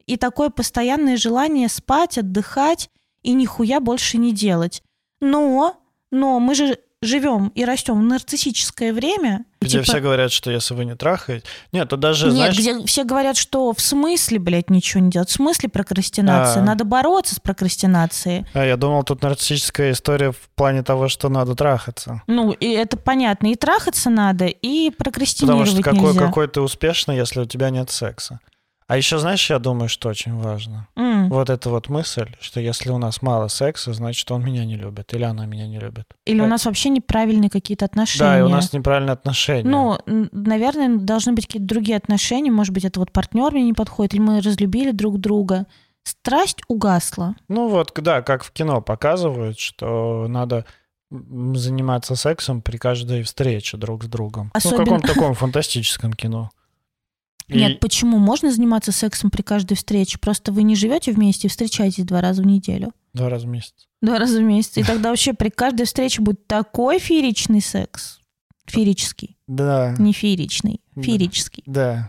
и такое постоянное желание спать, отдыхать и нихуя больше не делать. Но но мы же живем и растем в нарциссическое время. Где типа... все говорят, что если вы не трахаете... Нет, то даже, Нет, знаешь... где все говорят, что в смысле, блядь, ничего не делать. В смысле прокрастинация? А... Надо бороться с прокрастинацией. А, я думал, тут нарциссическая история в плане того, что надо трахаться. Ну, и это понятно. И трахаться надо, и прокрастинировать Потому что какой, нельзя. какой ты успешный, если у тебя нет секса. А еще, знаешь, я думаю, что очень важно. Mm. Вот эта вот мысль, что если у нас мало секса, значит, он меня не любит, или она меня не любит. Или это... у нас вообще неправильные какие-то отношения. Да, и у нас неправильные отношения. Ну, наверное, должны быть какие-то другие отношения. Может быть, это вот партнер мне не подходит, или мы разлюбили друг друга. Страсть угасла. Ну вот, да, как в кино показывают, что надо заниматься сексом при каждой встрече друг с другом. Особенно... Ну, в каком-то таком фантастическом кино. Нет, почему? Можно заниматься сексом при каждой встрече. Просто вы не живете вместе и встречаетесь два раза в неделю. Два раза в месяц. Два раза в месяц. И тогда вообще при каждой встрече будет такой фееричный секс. Феерический. Да. Не фееричный. Феерический. Да.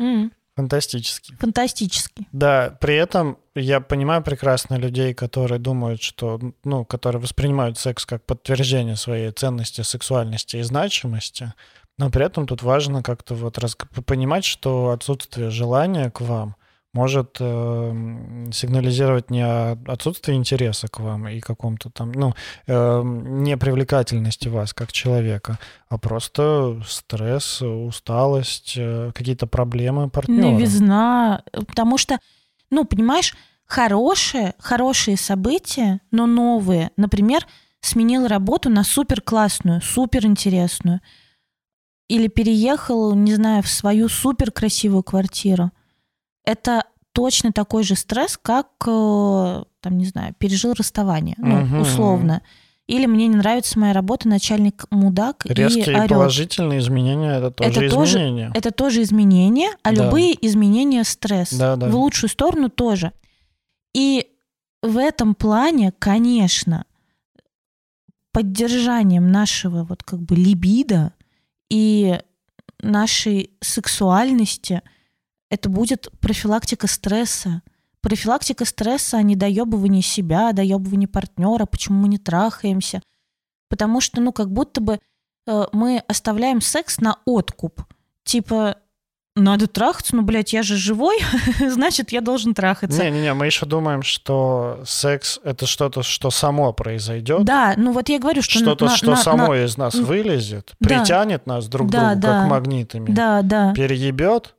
Фантастический. Фантастический. Да, при этом я понимаю прекрасно людей, которые думают, что, ну, которые воспринимают секс как подтверждение своей ценности, сексуальности и значимости, но при этом тут важно как-то вот раз, понимать, что отсутствие желания к вам может э, сигнализировать не отсутствие интереса к вам и каком-то там, ну, э, непривлекательности вас как человека, а просто стресс, усталость, э, какие-то проблемы партнера. Новизна, потому что, ну, понимаешь, хорошие, хорошие события, но новые, например, сменил работу на супер классную, супер интересную – или переехал, не знаю, в свою супер красивую квартиру. Это точно такой же стресс, как, э, там, не знаю, пережил расставание, ну, Мгм. условно. Или мне не нравится моя работа, начальник мудак Резкие и орёт. положительные изменения это тоже Это тоже- изменения. Это тоже изменения, а Да. любые изменения стресс. Да, да. В лучшую сторону тоже. И в этом плане, конечно, поддержанием нашего вот как бы либидо и нашей сексуальности это будет профилактика стресса. Профилактика стресса, а не доебывание себя, доебывание партнера, почему мы не трахаемся. Потому что, ну, как будто бы э, мы оставляем секс на откуп. Типа, надо трахаться, ну, блядь, я же живой, значит, я должен трахаться. Не-не-не, мы еще думаем, что секс это что-то, что само произойдет. Да, ну вот я говорю, что... Что-то, на- что на- само на- из нас вылезет, Да. притянет нас друг к Да, другу, да. как магнитами, Да, да. переебет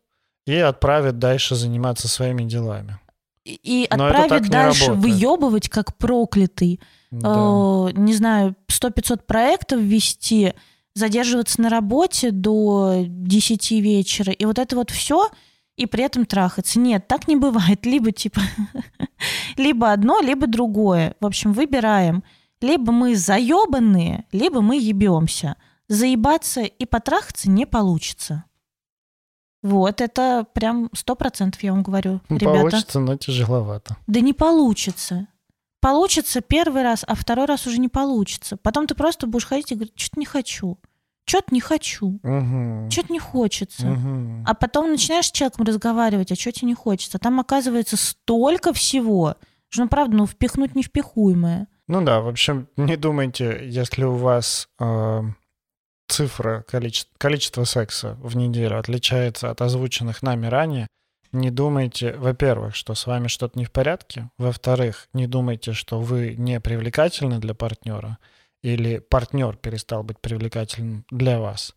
и отправит дальше заниматься своими делами. И- И не дальше выебывать как проклятый. Да. Э, не знаю, 100-500 проектов вести, задерживаться на работе до 10 вечера, и вот это вот все, и при этом трахаться. Нет, так не бывает. Либо типа, либо одно, либо другое. В общем, выбираем. Либо мы заебанные, либо мы ебемся. Заебаться и потрахаться не получится. Вот, это прям сто процентов, я вам говорю, Ну, ребята. Получится, но тяжеловато. Да не получится. Получится первый раз, а второй раз уже не получится. Потом ты просто будешь ходить и говорить, что-то не хочу. Что-то не хочу. Мгм. Что-то не хочется. Мгм. А потом начинаешь с человеком разговаривать, а что тебе не хочется. Там оказывается столько всего, что, ну, правда, ну, впихнуть невпихуемое. Ну да, в общем, не думайте, если у вас э, цифра, количество, количество секса в неделю отличается от озвученных нами ранее, не думайте, во-первых, что с вами что-то не в порядке, во-вторых, не думайте, что вы не привлекательны для партнера, или партнер перестал быть привлекательным для вас.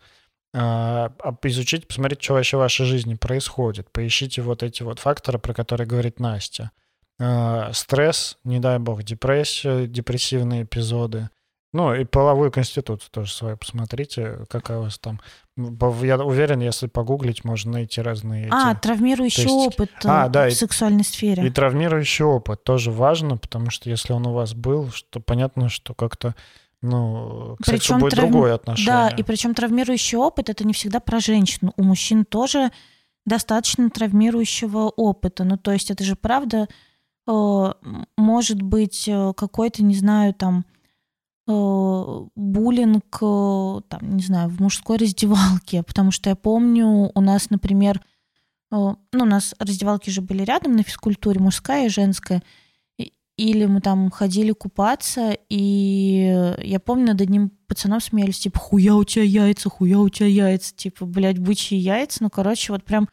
А, а изучите, посмотрите, что вообще в вашей жизни происходит. Поищите вот эти вот факторы, про которые говорит Настя. А, Стресс, не дай бог, депрессия, депрессивные эпизоды. Ну, и половую конституцию тоже свою посмотрите, какая у вас там. Я уверен, если погуглить, можно найти разные А, эти... травмирующий тестики. опыт э, А, да, в и- сексуальной сфере. И травмирующий опыт тоже важно, потому что если он у вас был, что понятно, что как-то, ну, к Причем будет травм- другое отношение. Да, и причем травмирующий опыт это не всегда про женщину. У мужчин тоже достаточно травмирующего опыта. Ну, то есть это же правда э, может быть э, какой-то, не знаю, там буллинг, э, там, не знаю, в мужской раздевалке, потому что я помню, у нас, например, э, ну, у нас раздевалки же были рядом на физкультуре, мужская и женская, или мы там ходили купаться, и я помню, над одним пацаном смеялись, типа, хуя у тебя яйца, хуя у тебя яйца, типа, блядь, бычьи яйца, ну, короче, вот прям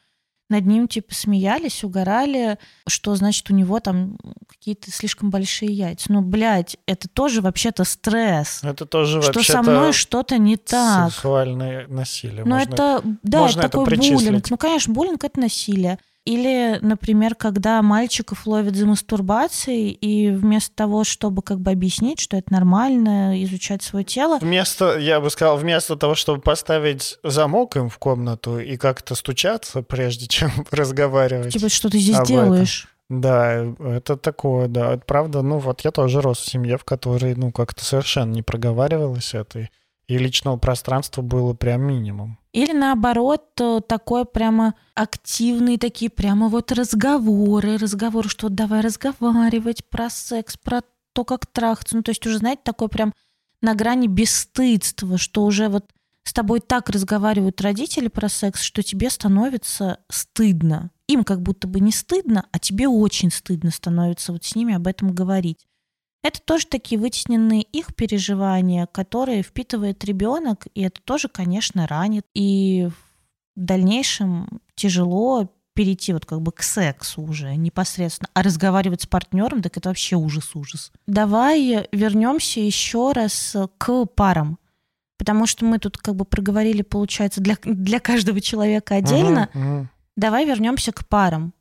над ним, типа, смеялись, угорали, что, значит, у него там какие-то слишком большие яйца. Ну, блядь, это тоже вообще-то стресс, Это тоже что вообще со мной что-то не так. сексуальное насилие. Ну, это, да, можно это такой буллинг. Ну, конечно, буллинг — это насилие. Или, например, когда мальчиков ловят за мастурбацией, и вместо того, чтобы как бы объяснить, что это нормально, изучать свое тело, Вместо, я бы сказал, вместо того, чтобы поставить замок им в комнату и как-то стучаться, прежде чем разговаривать. типа, что ты здесь об этом. делаешь? Да, это такое, да, это правда. Ну вот я тоже рос в семье, в которой, ну, как-то совершенно не проговаривалось это, и- и личного пространства было прям минимум. Или наоборот, э, такой прямо активные такие прямо вот разговоры, разговоры, что вот давай разговаривать про секс, про то, как трахаться. Ну, то есть уже, знаете, такой прям на грани бесстыдства, что уже вот с тобой так разговаривают родители про секс, что тебе становится стыдно. Им как будто бы не стыдно, а тебе очень стыдно становится вот с ними об этом говорить. Это тоже такие вытесненные их переживания, которые впитывает ребенок, и это тоже, конечно, ранит. И в дальнейшем тяжело перейти вот как бы к сексу уже непосредственно, а разговаривать с партнером, так это вообще ужас-ужас. Давай вернемся еще раз к парам, потому что мы тут как бы проговорили, получается, для, для каждого человека отдельно. Мгм, мгм. Давай вернемся к парам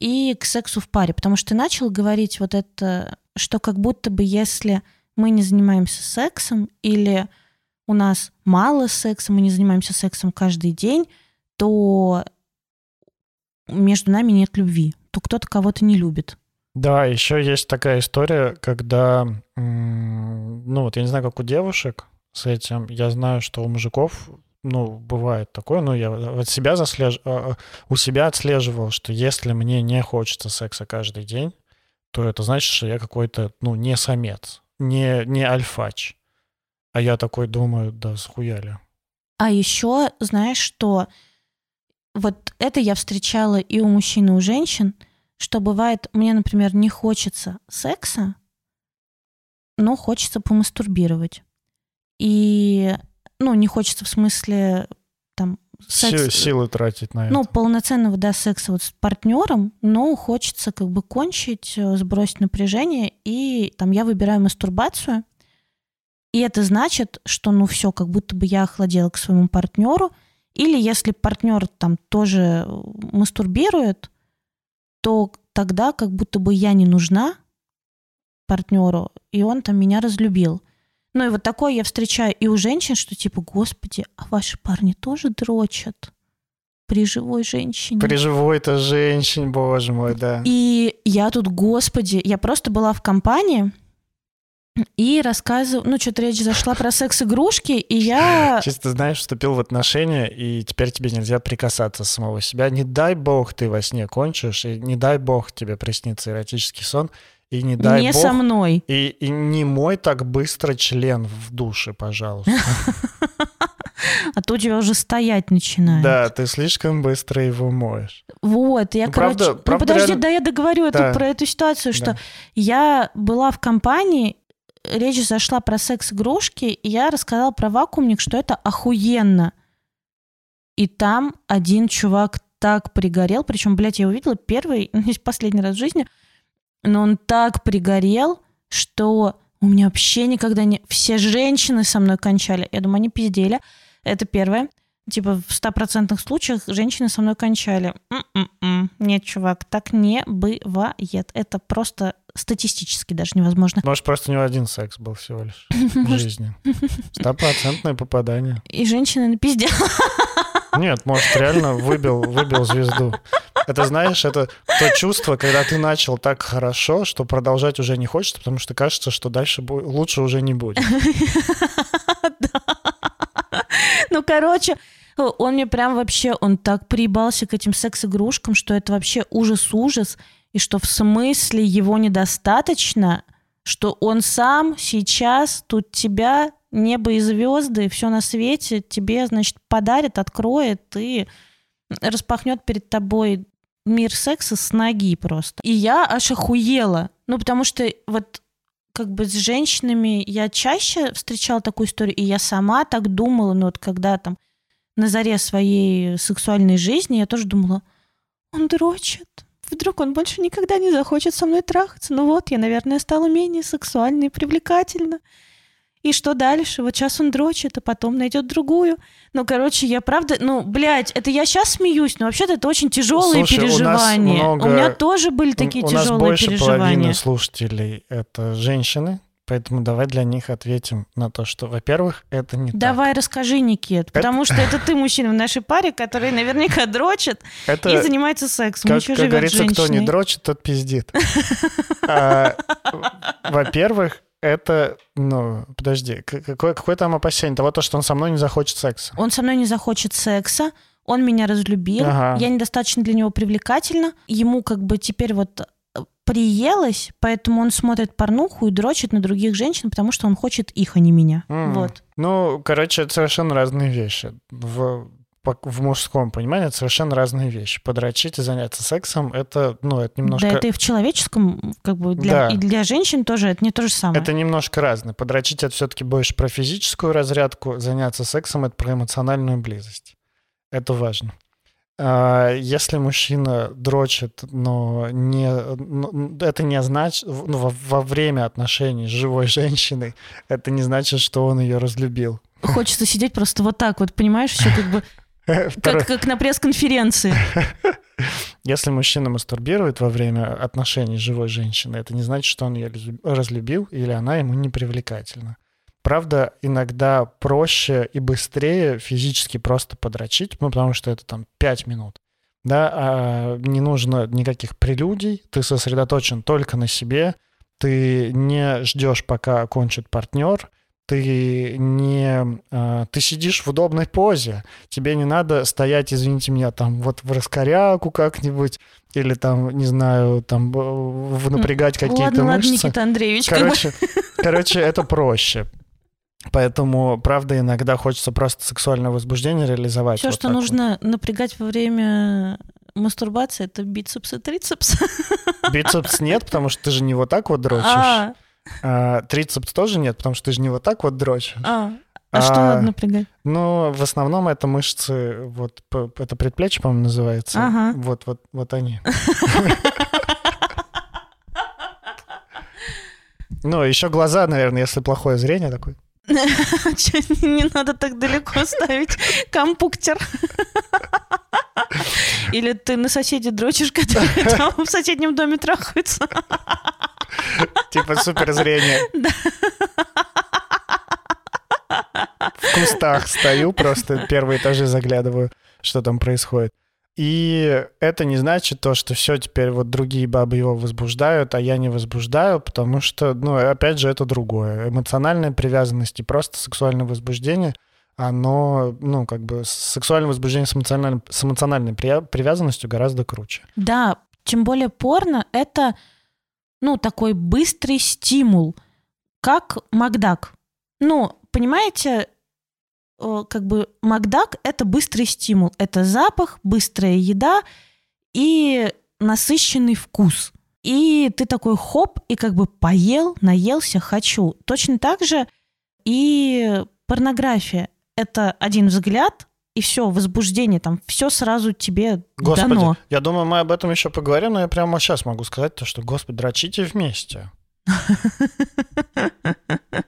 и к сексу в паре, потому что ты начал говорить вот это, что как будто бы если мы не занимаемся сексом или у нас мало секса, мы не занимаемся сексом каждый день, то между нами нет любви, то кто-то кого-то не любит. Да, еще есть такая история, когда, ну вот я не знаю, как у девушек с этим, я знаю, что у мужиков, ну, бывает такое, ну, я от себя заслеж... А, а, у себя отслеживал, что если мне не хочется секса каждый день, то это значит, что я какой-то, ну, не самец, не, не альфач. А я такой думаю, да, схуяли. А еще, знаешь, что вот это я встречала и у мужчин, и у женщин, что бывает, мне, например, не хочется секса, но хочется помастурбировать. И, ну, не хочется в смысле секс... Силы тратить на ну, это. Ну, полноценного, да, секса вот с партнером, но хочется как бы кончить, э, сбросить напряжение, и там я выбираю мастурбацию, и это значит, что ну все, как будто бы я охладела к своему партнеру, или если партнер там тоже мастурбирует, то тогда как будто бы я не нужна партнеру, и он там меня разлюбил. Ну и вот такое я встречаю и у женщин, что типа, господи, а ваши парни тоже дрочат при живой женщине. При живой-то женщине, боже мой, да. И я тут, господи, я просто была в компании, и рассказывал, ну, что-то речь зашла про секс-игрушки, и я... Чисто, знаешь, вступил в отношения, и теперь тебе нельзя прикасаться самого себя. Не дай бог ты во сне кончишь, и не дай бог тебе приснится эротический сон, и не дай не бог... со мной. И, и не мой так быстро член в душе, пожалуйста. А то у тебя уже стоять начинает. Да, ты слишком быстро его моешь. Вот, я, ну, короче... Правда, ну, подожди, реально... да я договорю да. эту, про эту ситуацию, что да. я была в компании, речь зашла про секс-игрушки, и я рассказала про вакуумник, что это охуенно. И там один чувак так пригорел, причем, блядь, я увидела первый, ну, последний раз в жизни, но он так пригорел, что у меня вообще никогда не... Все женщины со мной кончали. Я думаю, они пиздели. Это первое. Типа в стопроцентных случаях женщины со мной кончали. М-м-м. Нет, чувак, так не бывает. Это просто статистически даже невозможно. Может, просто у него один секс был всего лишь в жизни. Стопроцентное попадание. И женщина на пизде. Нет, может, реально выбил, выбил звезду. Это, знаешь, это то чувство, когда ты начал так хорошо, что продолжать уже не хочется, потому что кажется, что дальше лучше уже не будет. Ну, короче, он мне прям вообще, он так приебался к этим секс-игрушкам, что это вообще ужас-ужас и что в смысле его недостаточно, что он сам сейчас тут тебя, небо и звезды, все на свете тебе, значит, подарит, откроет и распахнет перед тобой мир секса с ноги просто. И я аж охуела. Ну, потому что вот как бы с женщинами я чаще встречала такую историю, и я сама так думала, ну вот когда там на заре своей сексуальной жизни, я тоже думала, он дрочит, Вдруг он больше никогда не захочет со мной трахаться. Ну вот, я, наверное, стала менее сексуальной и привлекательна. И что дальше? Вот сейчас он дрочит, а потом найдет другую. Ну, короче, я правда... Ну, блядь, это я сейчас смеюсь, но вообще-то это очень тяжелые Слушай, переживания. У, много... у меня тоже были такие у, тяжелые переживания. У нас больше переживания. половины слушателей — это женщины, Поэтому давай для них ответим на то, что, во-первых, это не Давай так. расскажи, Никит, потому что это ты мужчина в нашей паре, который наверняка дрочит и занимается сексом. Как, как говорится, кто не дрочит, тот пиздит. А, во-первых, это, ну, подожди, какое, какое там опасение того, то, что он со мной не захочет секса? Он со мной не захочет секса, он меня разлюбил, ага. я недостаточно для него привлекательна, ему как бы теперь вот приелось, поэтому он смотрит порнуху и дрочит на других женщин, потому что он хочет их, а не меня. Mm. Вот. Ну, короче, это совершенно разные вещи. В, в мужском понимании это совершенно разные вещи. Подрочить и заняться сексом, это, ну, это немножко... Да, это и в человеческом, как бы, для, да. и для женщин тоже, это не то же самое. Это немножко разное. Подрочить это все-таки больше про физическую разрядку, заняться сексом это про эмоциональную близость. Это важно. А, если мужчина дрочит, но не, ну, это не значит, ну, во, во время отношений с живой женщиной, это не значит, что он ее разлюбил. Хочется сидеть просто вот так вот, понимаешь, все как бы как, как на пресс-конференции. Если мужчина мастурбирует во время отношений с живой женщиной, это не значит, что он ее разлюбил или она ему не привлекательна. Правда, иногда проще и быстрее физически просто подрочить, ну, потому что это там 5 минут. да, а не нужно никаких прелюдий, ты сосредоточен только на себе, ты не ждешь, пока кончит партнер, ты не... А, ты сидишь в удобной позе, тебе не надо стоять, извините меня, там вот в раскоряку как-нибудь, или там, не знаю, там напрягать какие-то ладно, мышцы. Ладно, Никита Андреевич. Короче, короче, это проще. Поэтому, правда, иногда хочется просто сексуальное возбуждение реализовать. Все, вот что нужно вот. напрягать во время мастурбации, это бицепс и трицепс. Бицепс нет, потому что ты же не вот так вот дрочишь. А, а трицепс тоже нет, потому что ты же не вот так вот дрочишь. А, а, а что надо напрягать? Ну, в основном это мышцы, вот это предплечье, по-моему, называется. Ага. Вот, вот, вот они. Ну, еще глаза, наверное, если плохое зрение такое. Не надо так далеко ставить компуктер. Или ты на соседей дрочишь, которые там в соседнем доме трахаются. Типа суперзрение. Да. В кустах стою, просто первые этажи заглядываю, что там происходит. И это не значит то, что все, теперь вот другие бабы его возбуждают, а я не возбуждаю, потому что, ну, опять же, это другое. Эмоциональная привязанность и просто сексуальное возбуждение, оно, ну, как бы сексуальное возбуждение с эмоциональной, с эмоциональной привязанностью гораздо круче. Да, тем более порно — это, ну, такой быстрый стимул, как Макдак. Ну, понимаете, как бы Макдак — это быстрый стимул. Это запах, быстрая еда и насыщенный вкус. И ты такой хоп, и как бы поел, наелся, хочу. Точно так же и порнография. Это один взгляд, и все, возбуждение, там все сразу тебе Господи, дано. я думаю, мы об этом еще поговорим, но я прямо сейчас могу сказать то, что, господи, дрочите вместе.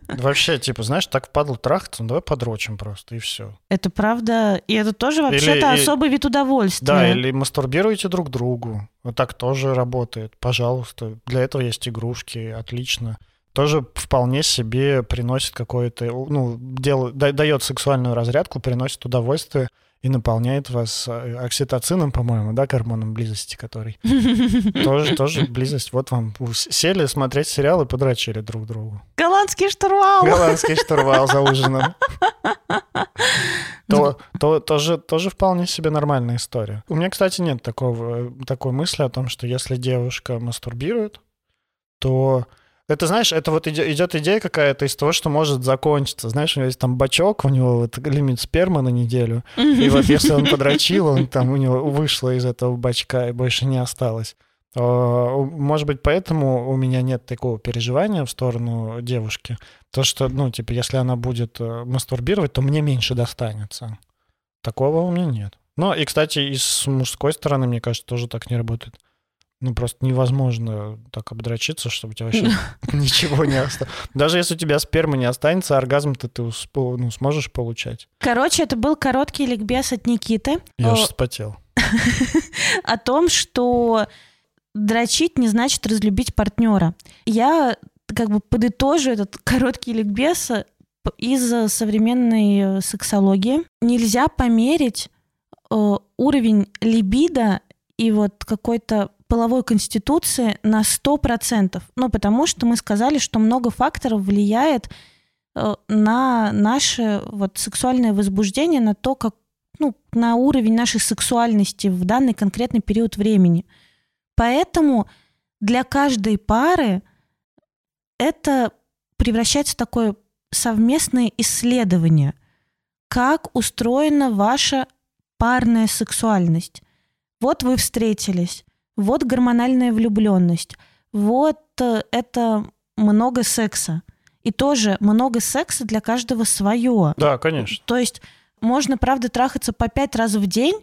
Вообще, типа, знаешь, так впадло трахаться, ну давай подрочим просто, и все. Это правда, и это тоже вообще-то особый вид удовольствия. Да, или мастурбируйте друг другу. Вот так тоже работает, пожалуйста. Для этого есть игрушки, отлично. Тоже вполне себе приносит какое-то, ну, дело, дает сексуальную разрядку, приносит удовольствие и наполняет вас э, окситоцином, по-моему, да, гормоном близости, который. Тоже, тоже близость. Вот вам сели смотреть сериалы, подрочили друг другу. Голландский штурвал. Голландский штурвал за ужином. То, то, тоже, тоже вполне себе нормальная история. У меня, кстати, нет такого, такой мысли о том, что если девушка мастурбирует, то это, знаешь, это вот идет идея какая-то из того, что может закончиться. Знаешь, у него есть там бачок, у него вот лимит спермы на неделю. И вот если он подрочил, он там у него вышло из этого бачка и больше не осталось. Может быть, поэтому у меня нет такого переживания в сторону девушки. То, что, ну, типа, если она будет э, мастурбировать, то мне меньше достанется. Такого у меня нет. Ну, и, кстати, и с мужской стороны, мне кажется, тоже так не работает. Ну, просто невозможно так обдрочиться, чтобы у тебя вообще ничего не осталось. Даже если у тебя спермы не останется, оргазм-то ты ну, сможешь получать. Короче, это был короткий ликбез от Никиты. Я уже вспотел. О том, что дрочить не значит разлюбить партнера. Я как бы подытожу этот короткий ликбез из современной сексологии. Нельзя померить э, уровень либидо и вот какой-то половой конституции на 100%. Ну, потому что мы сказали, что много факторов влияет э, на наше вот сексуальное возбуждение, на то, как, ну, на уровень нашей сексуальности в данный конкретный период времени. Поэтому для каждой пары это превращается в такое совместное исследование, как устроена ваша парная сексуальность. Вот вы встретились, вот гормональная влюбленность, вот э, это много секса. И тоже много секса для каждого свое. Да, конечно. То есть можно, правда, трахаться по пять раз в день,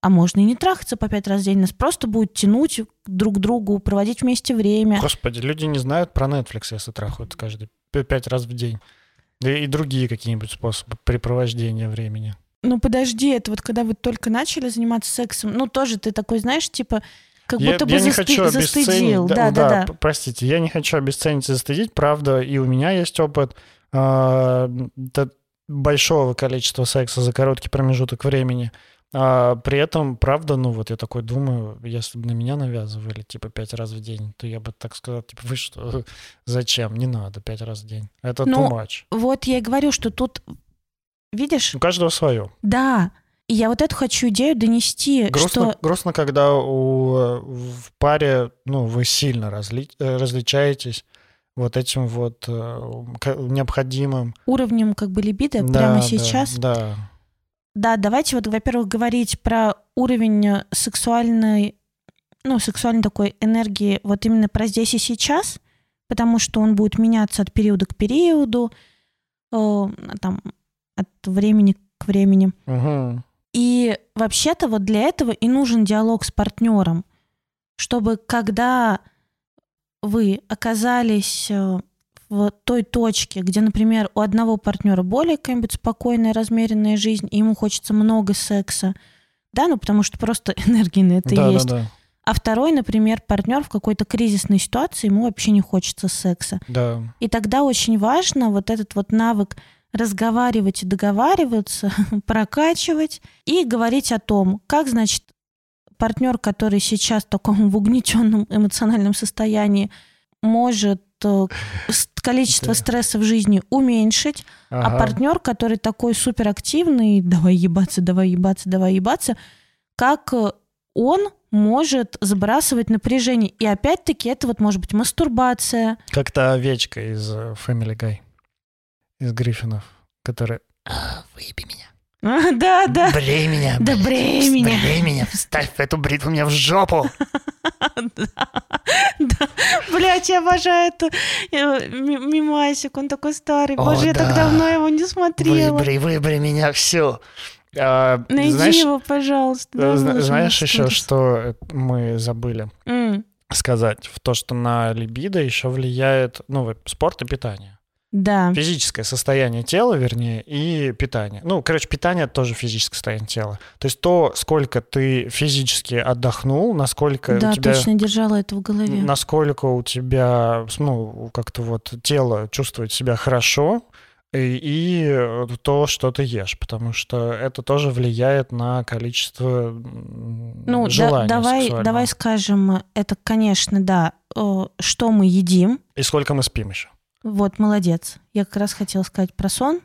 а можно и не трахаться по пять раз в день. Нас просто будет тянуть друг к другу, проводить вместе время. Господи, люди не знают про Netflix, если трахают каждый пять раз в день. И, и другие какие-нибудь способы препровождения времени. Ну подожди, это вот когда вы только начали заниматься сексом, ну тоже ты такой, знаешь, типа, как я, будто бы я не засты... хочу застыдил. Да, да, да, да, Простите, я не хочу обесценить и застыдить. Правда, и у меня есть опыт э, большого количества секса за короткий промежуток времени. А при этом, правда, ну вот я такой думаю, если бы на меня навязывали, типа, пять раз в день, то я бы так сказал, типа, вы что, зачем? Не надо пять раз в день. Это Ну, too much. Вот я и говорю, что тут, видишь, У каждого свое. да, и я вот эту хочу идею донести, Грустно, что грустно, когда у, в паре, ну, вы сильно разли- э, различаетесь вот этим вот э, необходимым. уровнем как бы либидо Да, прямо да, сейчас Да, Да, давайте вот, во-первых, говорить про уровень сексуальной, ну, сексуальной такой энергии вот именно про здесь и сейчас, потому что он будет меняться от периода к периоду, э, там, от времени к времени. Мгм. И вообще-то вот для этого и нужен диалог с партнером, чтобы когда вы оказались э, в той точке, где, например, у одного партнера более какая-нибудь спокойная, размеренная жизнь, и ему хочется много секса, да, ну потому что просто энергии на это да, есть. да, да, А второй, например, партнер в какой-то кризисной ситуации, ему вообще не хочется секса. да. И тогда очень важно вот этот вот навык разговаривать и договариваться, прокачивать и говорить о том, как, значит, партнер, который сейчас в таком в угнетенном эмоциональном состоянии, может э, количество Да. стресса в жизни уменьшить, а Ага. партнер, который такой суперактивный, давай ебаться, давай ебаться, давай ебаться, как э, он может сбрасывать напряжение. И опять-таки это вот может быть мастурбация, Как та овечка из э, Family Guy, из Гриффинов, которая «А, выеби меня. А, Да, да. Брей меня. Да брей меня. Брей меня. Вставь эту бритву мне в жопу. Да. Блять, я обожаю это э, ми- мимасик, он такой старый. О, Боже, я так да. давно его не смотрела. Выбрей, выбрей меня всю. А, Найди знаешь, его, пожалуйста. э, Да, зна- лучше знаешь на еще, что мы забыли сказать? В то, что на либидо еще влияет ну, спорт и питание. Да. Физическое состояние тела, вернее, и питание. Ну, короче, питание — тоже физическое состояние тела. То есть то, сколько ты физически отдохнул, насколько Да, у тебя... точно держала это в голове. насколько у тебя, ну, как-то вот тело чувствует себя хорошо, и, и то, что ты ешь, потому что это тоже влияет на количество Ну, да- желания давай, давай скажем, это, конечно, да, э, что мы едим. И сколько мы спим еще. Вот, молодец. Я как раз хотела сказать про сон,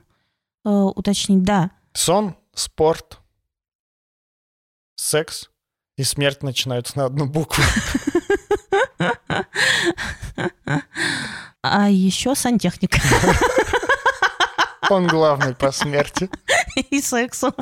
э, уточнить, да. Сон, спорт, секс и смерть начинаются на одну букву. А еще сантехника Он главный по смерти. и сексу.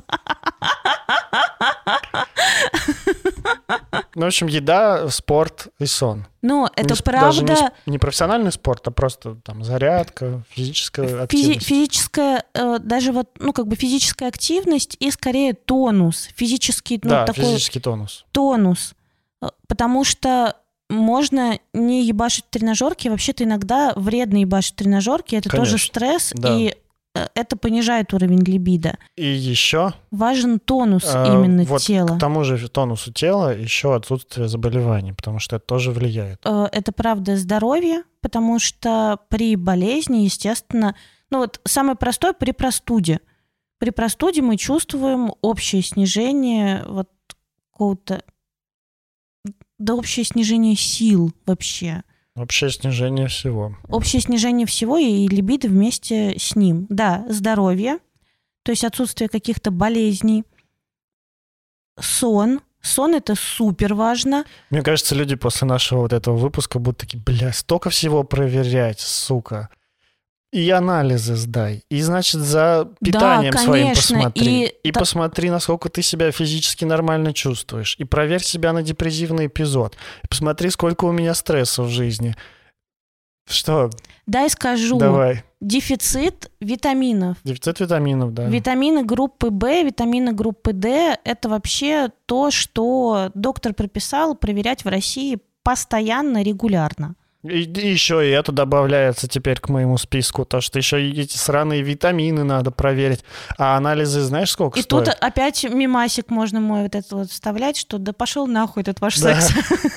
Ну, в общем, еда, спорт и сон. Ну, это Не сп- Даже не, правда. не профессиональный спорт, а просто там зарядка, физическая Физи- активность. физическая, э, даже вот, ну, как бы физическая активность и скорее тонус, физический, ну, да, такой физический тонус. тонус. Э, Потому что можно не ебашить в тренажерке, вообще-то иногда вредно ебашить в тренажерке, это тоже Конечно, стресс, да. и это понижает уровень либидо. И еще Важен тонус А, именно вот тела. к тому же тонусу тела еще отсутствие заболеваний, потому что это тоже влияет. Э, Это правда здоровье, потому что при болезни, естественно, ну вот самое простое при простуде. При простуде мы чувствуем общее снижение вот какого-то да общее снижение сил вообще. Вообще снижение всего. Общее снижение всего и либидо вместе с ним. Да, здоровье, то есть отсутствие каких-то болезней, сон. Сон это супер важно. Мне кажется, люди после нашего вот этого выпуска будут такие, бля, столько всего проверять, сука. И анализы сдай. И, значит, за питанием своим конечно, посмотри. и И, та- посмотри, насколько ты себя физически нормально чувствуешь. И проверь себя на депрессивный эпизод. И посмотри, сколько у меня стресса в жизни. Что? Дай скажу. Давай. Дефицит витаминов. Дефицит витаминов, да. Витамины группы В, витамины группы D – это вообще то, что доктор прописал проверять в России постоянно, регулярно. И, и еще и это добавляется теперь к моему списку, то, что еще и эти сраные витамины надо проверить. А анализы знаешь, сколько И стоят? тут опять мимасик можно мой вот этот вот вставлять, что да пошел нахуй этот ваш Да. секс.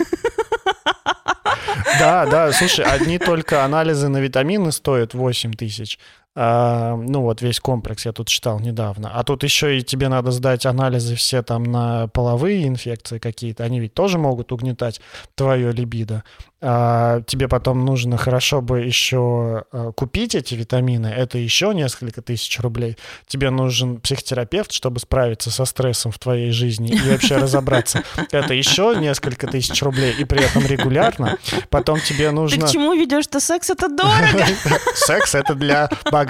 Да, да, слушай, одни только анализы на витамины стоят 8 тысяч, А, ну вот весь комплекс я тут читал недавно. А тут еще и тебе надо сдать анализы все там на половые инфекции какие-то. Они ведь тоже могут угнетать твое либидо. А тебе потом нужно хорошо бы еще а, купить эти витамины. Это еще несколько тысяч рублей. Тебе нужен психотерапевт, чтобы справиться со стрессом в твоей жизни и вообще разобраться. Это еще несколько тысяч рублей и при этом регулярно. Потом тебе нужно... Ты к чему ведешь, что секс это дорого? Секс это для богатых.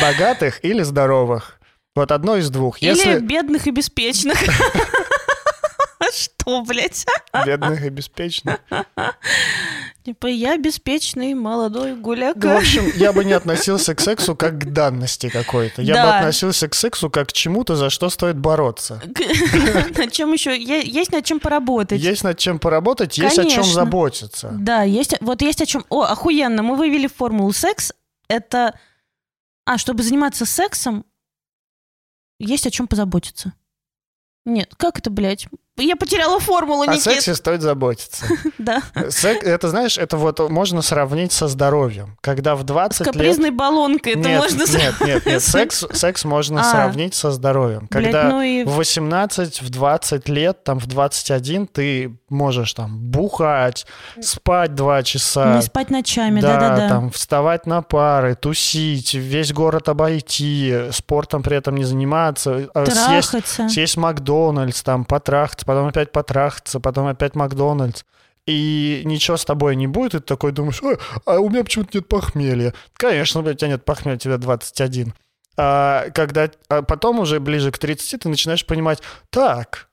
Богатых или здоровых. Вот одно из двух. Или бедных и беспечных. Что, блядь? Бедных и беспечных. Типа я беспечный молодой гуляка. Ну, в общем, я бы не относился к сексу как к данности какой-то. Я да. бы относился к сексу как к чему-то, за что стоит бороться. Над чем еще? Есть над чем поработать. Есть над чем поработать, есть о чем заботиться. Да, есть, вот есть о чем... О, охуенно, мы вывели формулу секс. Это... А, чтобы заниматься сексом, есть о чем позаботиться. Нет, как это, блядь? Я потеряла формулу, Никит. О сексе стоит заботиться. Да. Сек, это, знаешь, это вот можно сравнить со здоровьем. Когда в 20 лет... С капризной баллонкой это нет, можно Нет, нет, нет. Секс, секс можно а. сравнить со здоровьем. Когда Блядь, ну и... в 18, в 20 лет, там в 21 ты можешь там бухать, спать 2 часа. Не спать ночами, да-да-да. Да, там вставать на пары, тусить, весь город обойти, спортом при этом не заниматься. Э, Трахаться. Съесть, съесть Макдональдс, там потрахаться потрахаться, потом опять потрахаться, потом опять Макдональдс. И ничего с тобой не будет, и ты такой думаешь, а у меня почему-то нет похмелья. Конечно, у тебя нет похмелья, тебе 21. А когда а потом уже ближе к 30 ты начинаешь понимать, так,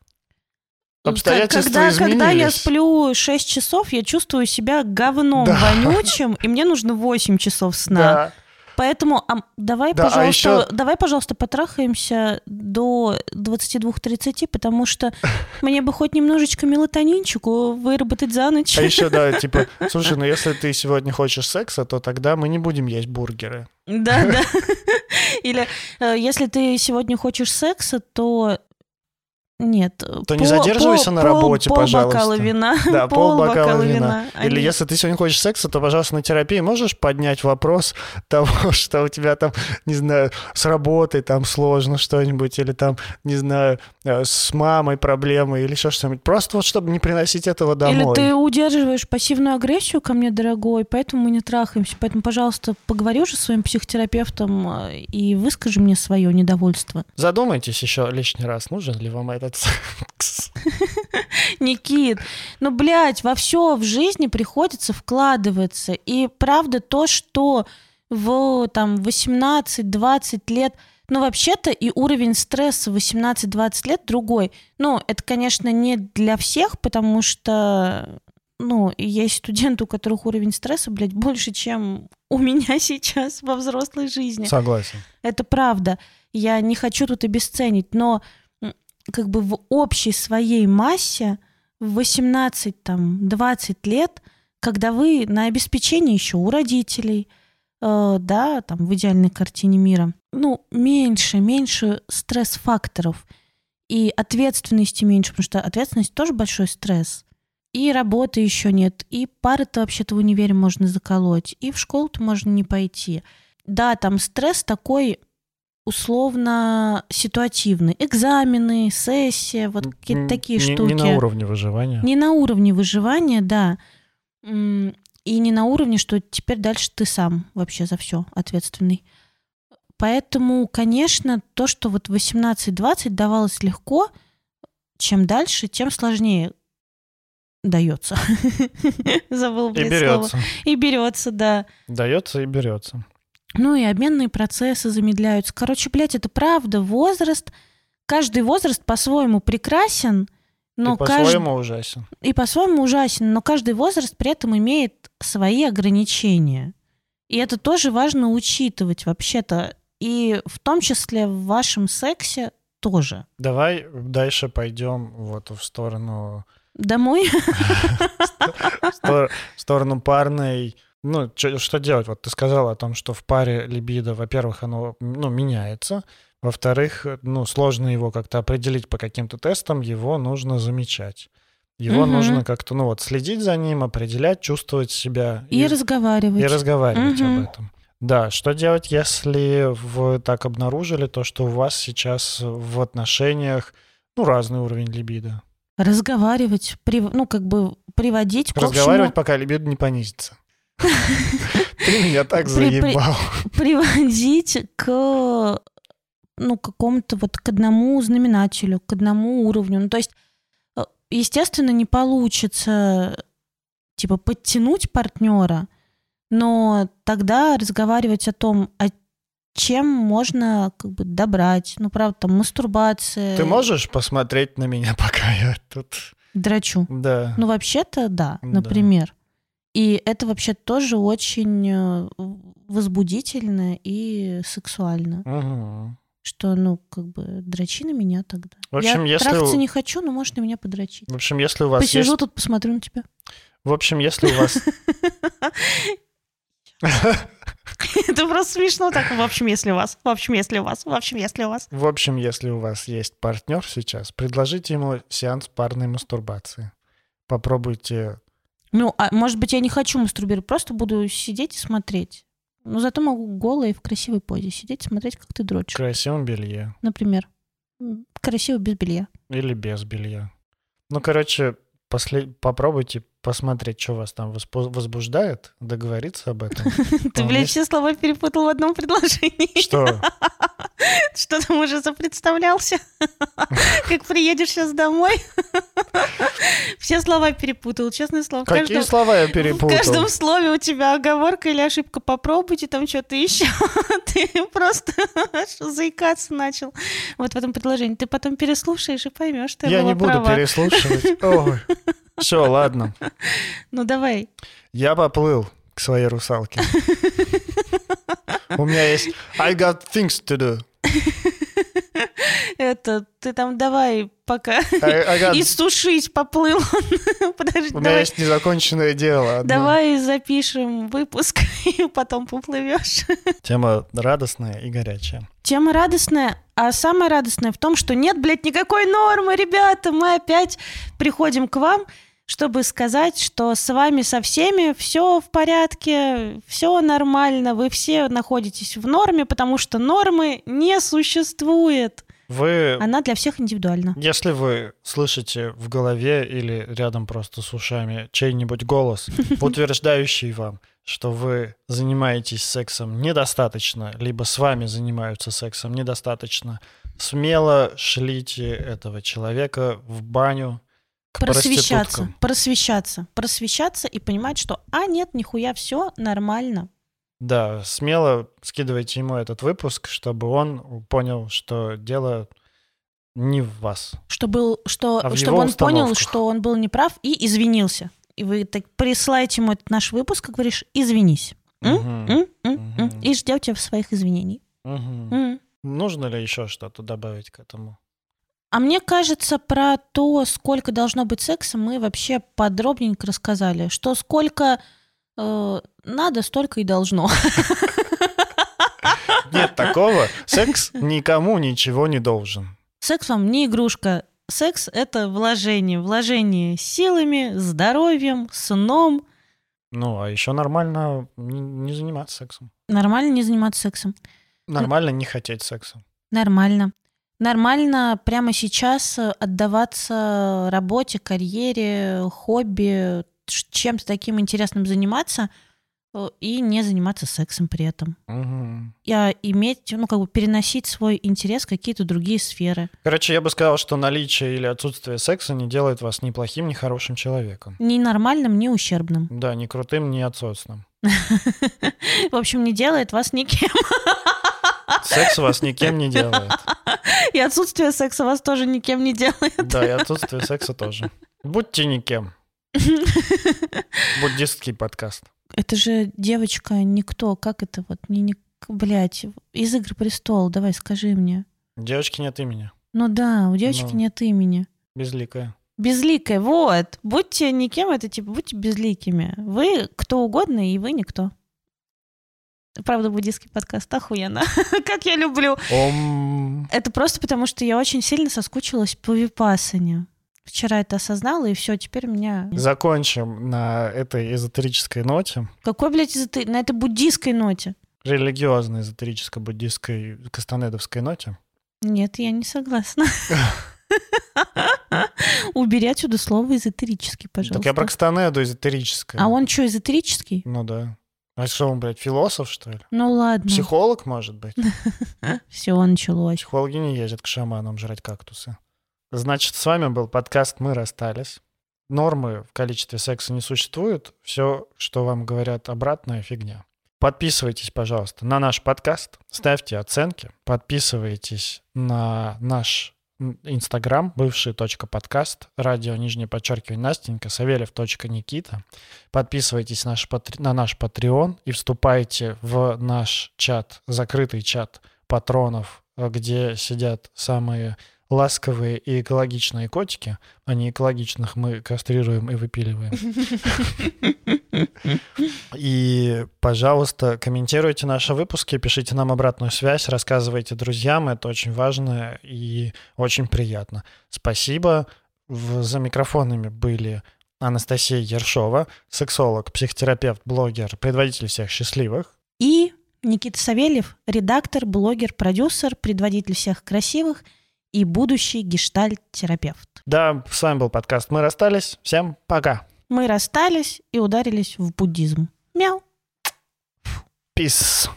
Обстоятельства когда, изменились. Когда я сплю 6 часов, я чувствую себя говном да. вонючим, и мне нужно 8 часов сна. Да. Поэтому а, давай, да, а пожалуйста, а еще... давай, пожалуйста, потрахаемся до 22-30, потому что мне бы хоть немножечко мелатонинчику выработать за ночь. А еще, да, типа, слушай, ну если ты сегодня хочешь секса, то тогда мы не будем есть бургеры. Да, да. Или э, если ты сегодня хочешь секса, то нет. То пол, не задерживайся пол, на работе, пол, пожалуйста. Пол бокала вина. Да, пол, пол бокала вина. вина. Или если ты сегодня хочешь секса, то, пожалуйста, на терапии можешь поднять вопрос того, что у тебя там, не знаю, с работой там сложно что-нибудь, или там, не знаю, э, с мамой проблемы, или еще что-нибудь. Просто вот, чтобы не приносить этого домой. Или ты удерживаешь пассивную агрессию ко мне, дорогой, поэтому мы не трахаемся. Поэтому, пожалуйста, поговори уже с своим психотерапевтом э, и выскажи мне свое недовольство. Задумайтесь еще лишний раз, нужен ли вам этот Никит, ну, блядь, во все в жизни приходится вкладываться. И правда то, что в там 18-20 лет, ну, вообще-то и уровень стресса в 18-20 лет другой. Ну, это, конечно, не для всех, потому что, ну, есть студенты, у которых уровень стресса, блядь, больше, чем у меня сейчас во взрослой жизни. Согласен. Это правда. Я не хочу тут обесценить, но как бы в общей своей массе в 18, там, 20 лет, когда вы на обеспечении еще у родителей, э, да, там, в идеальной картине мира, ну, меньше, меньше стресс-факторов и ответственности меньше, потому что ответственность тоже большой стресс. И работы еще нет, и пары-то вообще-то в универе можно заколоть, и в школу-то можно не пойти. Да, там стресс такой условно ситуативный. Экзамены, сессия, вот какие-то такие не, штуки. Не на уровне выживания. Не на уровне выживания, да. И не на уровне, что теперь дальше ты сам вообще за все ответственный. Поэтому, конечно, то, что вот 18-20 давалось легко, чем дальше, тем сложнее дается. Забыл, блядь, И берется. И берется, да. Дается и берется. Ну и обменные процессы замедляются. Короче, блядь, это правда. Возраст, каждый возраст по-своему прекрасен, но и по-своему кажд... ужасен. И по-своему ужасен, но каждый возраст при этом имеет свои ограничения. И это тоже важно учитывать вообще-то. И в том числе в вашем сексе тоже. Давай дальше пойдем вот в сторону... Домой? В сторону парной ну, чё, что делать? Вот ты сказала о том, что в паре либидо, во-первых, оно ну, меняется. Во-вторых, ну, сложно его как-то определить по каким-то тестам, его нужно замечать. Его Мгм. нужно как-то, ну вот, следить за ним, определять, чувствовать себя. И, разговаривать. и разговаривать Мгм. об этом. Да, что делать, если вы так обнаружили то, что у вас сейчас в отношениях, ну, разный уровень либидо? Разговаривать, прив- ну, как бы приводить к Разговаривать, общему, пока либидо не понизится. Ты меня так заебал. приводить к ну, какому-то вот к одному знаменателю, к одному уровню. Ну, то есть, э, естественно, не получится типа подтянуть партнера, но тогда разговаривать о том, о чем можно как бы добрать. Ну, правда, там мастурбация. Ты можешь посмотреть на меня, пока я тут... Драчу. Да. Ну, вообще-то, да, Да. И это вообще тоже очень э, возбудительно и сексуально. Мгм. Что, ну, как бы, дрочи на меня тогда. В общем, Я если трахаться не хочу, но можешь на меня подрочить. В общем, если у вас Посижу есть... тут, посмотрю на тебя. В общем, если у вас... Это просто смешно так. В общем, если у вас, в общем, если у вас, в общем, если у вас. В общем, если у вас есть партнер сейчас, предложите ему сеанс парной мастурбации. Попробуйте. Ну, а может быть, я не хочу мастурбировать, просто буду сидеть и смотреть. Но зато могу голая и в красивой позе сидеть, смотреть, как ты в дрочишь. красивом белье Например. Красиво без белья. или без белья. Ну, короче, после... попробуйте посмотреть, что вас там возбуждает, договориться об этом. Ты, блядь, все слова перепутал в одном предложении. Что? Что там уже запредставлялся? Как приедешь сейчас домой? Все слова перепутал, честное слово. В Какие каждом- слова я В перепутал? каждом слове у тебя оговорка или ошибка. Попробуйте там что-то еще. Ты просто заикаться начал. Вот в этом предложении. Ты потом переслушаешь и поймешь, что я, Я не буду права. переслушивать. Все, ладно. Ну давай. Я поплыл к своей русалке. У меня есть I got things to do. Это, ты там давай пока I got- и сушить поплыл. Подожди, У меня давай. есть незаконченное дело. одно. Давай запишем выпуск, и потом поплывешь. Тема радостная и горячая. Тема радостная, а самое радостное в том, что нет, блядь, никакой нормы, ребята. Мы опять приходим к вам, чтобы сказать, что с вами со всеми все в порядке, все нормально, вы все находитесь в норме, потому что нормы не существует. Вы, Она для всех индивидуальна. если вы слышите в голове или рядом просто с ушами чей-нибудь голос, утверждающий вам, что вы занимаетесь сексом недостаточно, либо с вами занимаются сексом недостаточно, смело шлите этого человека в баню к Просвещаться, просвещаться, просвещаться и понимать, что, а нет, нихуя, все нормально. Да, смело скидывайте ему этот выпуск, чтобы он понял, что дело не в вас. Что был, что, А чтобы он понял, что он был неправ и извинился. И вы так присылаете ему этот наш выпуск, как говоришь, извинись. М? Мгм. М? М? Мгм. И ждете своих извинений. М. Нужно ли еще что-то добавить к этому? А мне кажется, про то, сколько должно быть секса, мы вообще подробненько рассказали. Что сколько э, надо, столько и должно. Нет такого. Секс никому ничего не должен. Секс вам не игрушка. Секс — это вложение. Вложение силами, здоровьем, сном. Ну, а еще нормально не, не заниматься сексом. Нормально не заниматься сексом. Нормально не хотеть секса. Нормально. Нормально прямо сейчас отдаваться работе, карьере, хобби, чем-то таким интересным заниматься э, и не заниматься сексом при этом. Мгм. Я иметь, ну, как бы переносить свой интерес в какие-то другие сферы. Короче, я бы сказал, что наличие или отсутствие секса не делает вас ни плохим, ни хорошим человеком. Ни нормальным, ни ущербным. Да, ни крутым, ни отсосным. В общем, не делает вас никем. Секс вас никем не делает. И отсутствие секса вас тоже никем не делает. Да, и отсутствие секса тоже. Будьте никем. Буддистский подкаст. Это же девочка никто. Как это вот? Не, не, блядь, из «Игры престол». Давай, скажи мне. Девочки нет имени. Ну да, у девочки Ну. нет имени. Безликая. Безликая, вот. Будьте никем, это типа, будьте безликими. Вы кто угодно, и вы никто. Правда, буддийский подкаст, охуенно. как я люблю. Ом. Это просто потому, что я очень сильно соскучилась по випасане. вчера это осознала, и все, теперь меня... Закончим на этой эзотерической ноте. Какой, блядь, эзотер- на этой буддийской ноте? Религиозной, эзотерическо-буддистской, кастанедовской ноте. Нет, я не согласна. Убери отсюда слово эзотерический, пожалуйста. Так я про кастанеду эзотерическое. А он что, эзотерический? Ну да. А что он, блядь, философ, что ли? Ну ладно. Психолог, может быть? Все началось. Психологи не ездят к шаманам жрать кактусы. Значит, с вами был подкаст «Мы расстались». Нормы в количестве секса не существует. Все, что вам говорят обратная фигня. Подписывайтесь, пожалуйста, на наш подкаст, ставьте оценки, подписывайтесь на наш Инстаграм, бывший точка подкаст, радио, нижнее подчеркивание, Настенька, Савельев точка Никита. Подписывайтесь на наш, на наш Patreon и вступайте в наш чат, закрытый чат патронов, э, где сидят самые ласковые и экологичные котики, а не экологичных мы кастрируем и выпиливаем. И, пожалуйста, комментируйте наши выпуски, пишите нам обратную связь, рассказывайте друзьям, это очень важно и очень приятно. Спасибо. За микрофонами были Анастасия Ершова, сексолог, психотерапевт, блогер, предводитель всех счастливых. И Никита Савельев, редактор, блогер, продюсер, предводитель всех красивых и будущий гештальт-терапевт. Да, с вами был подкаст «Мы расстались». Всем пока. Мы расстались и ударились в буддизм. Мяу. Peace.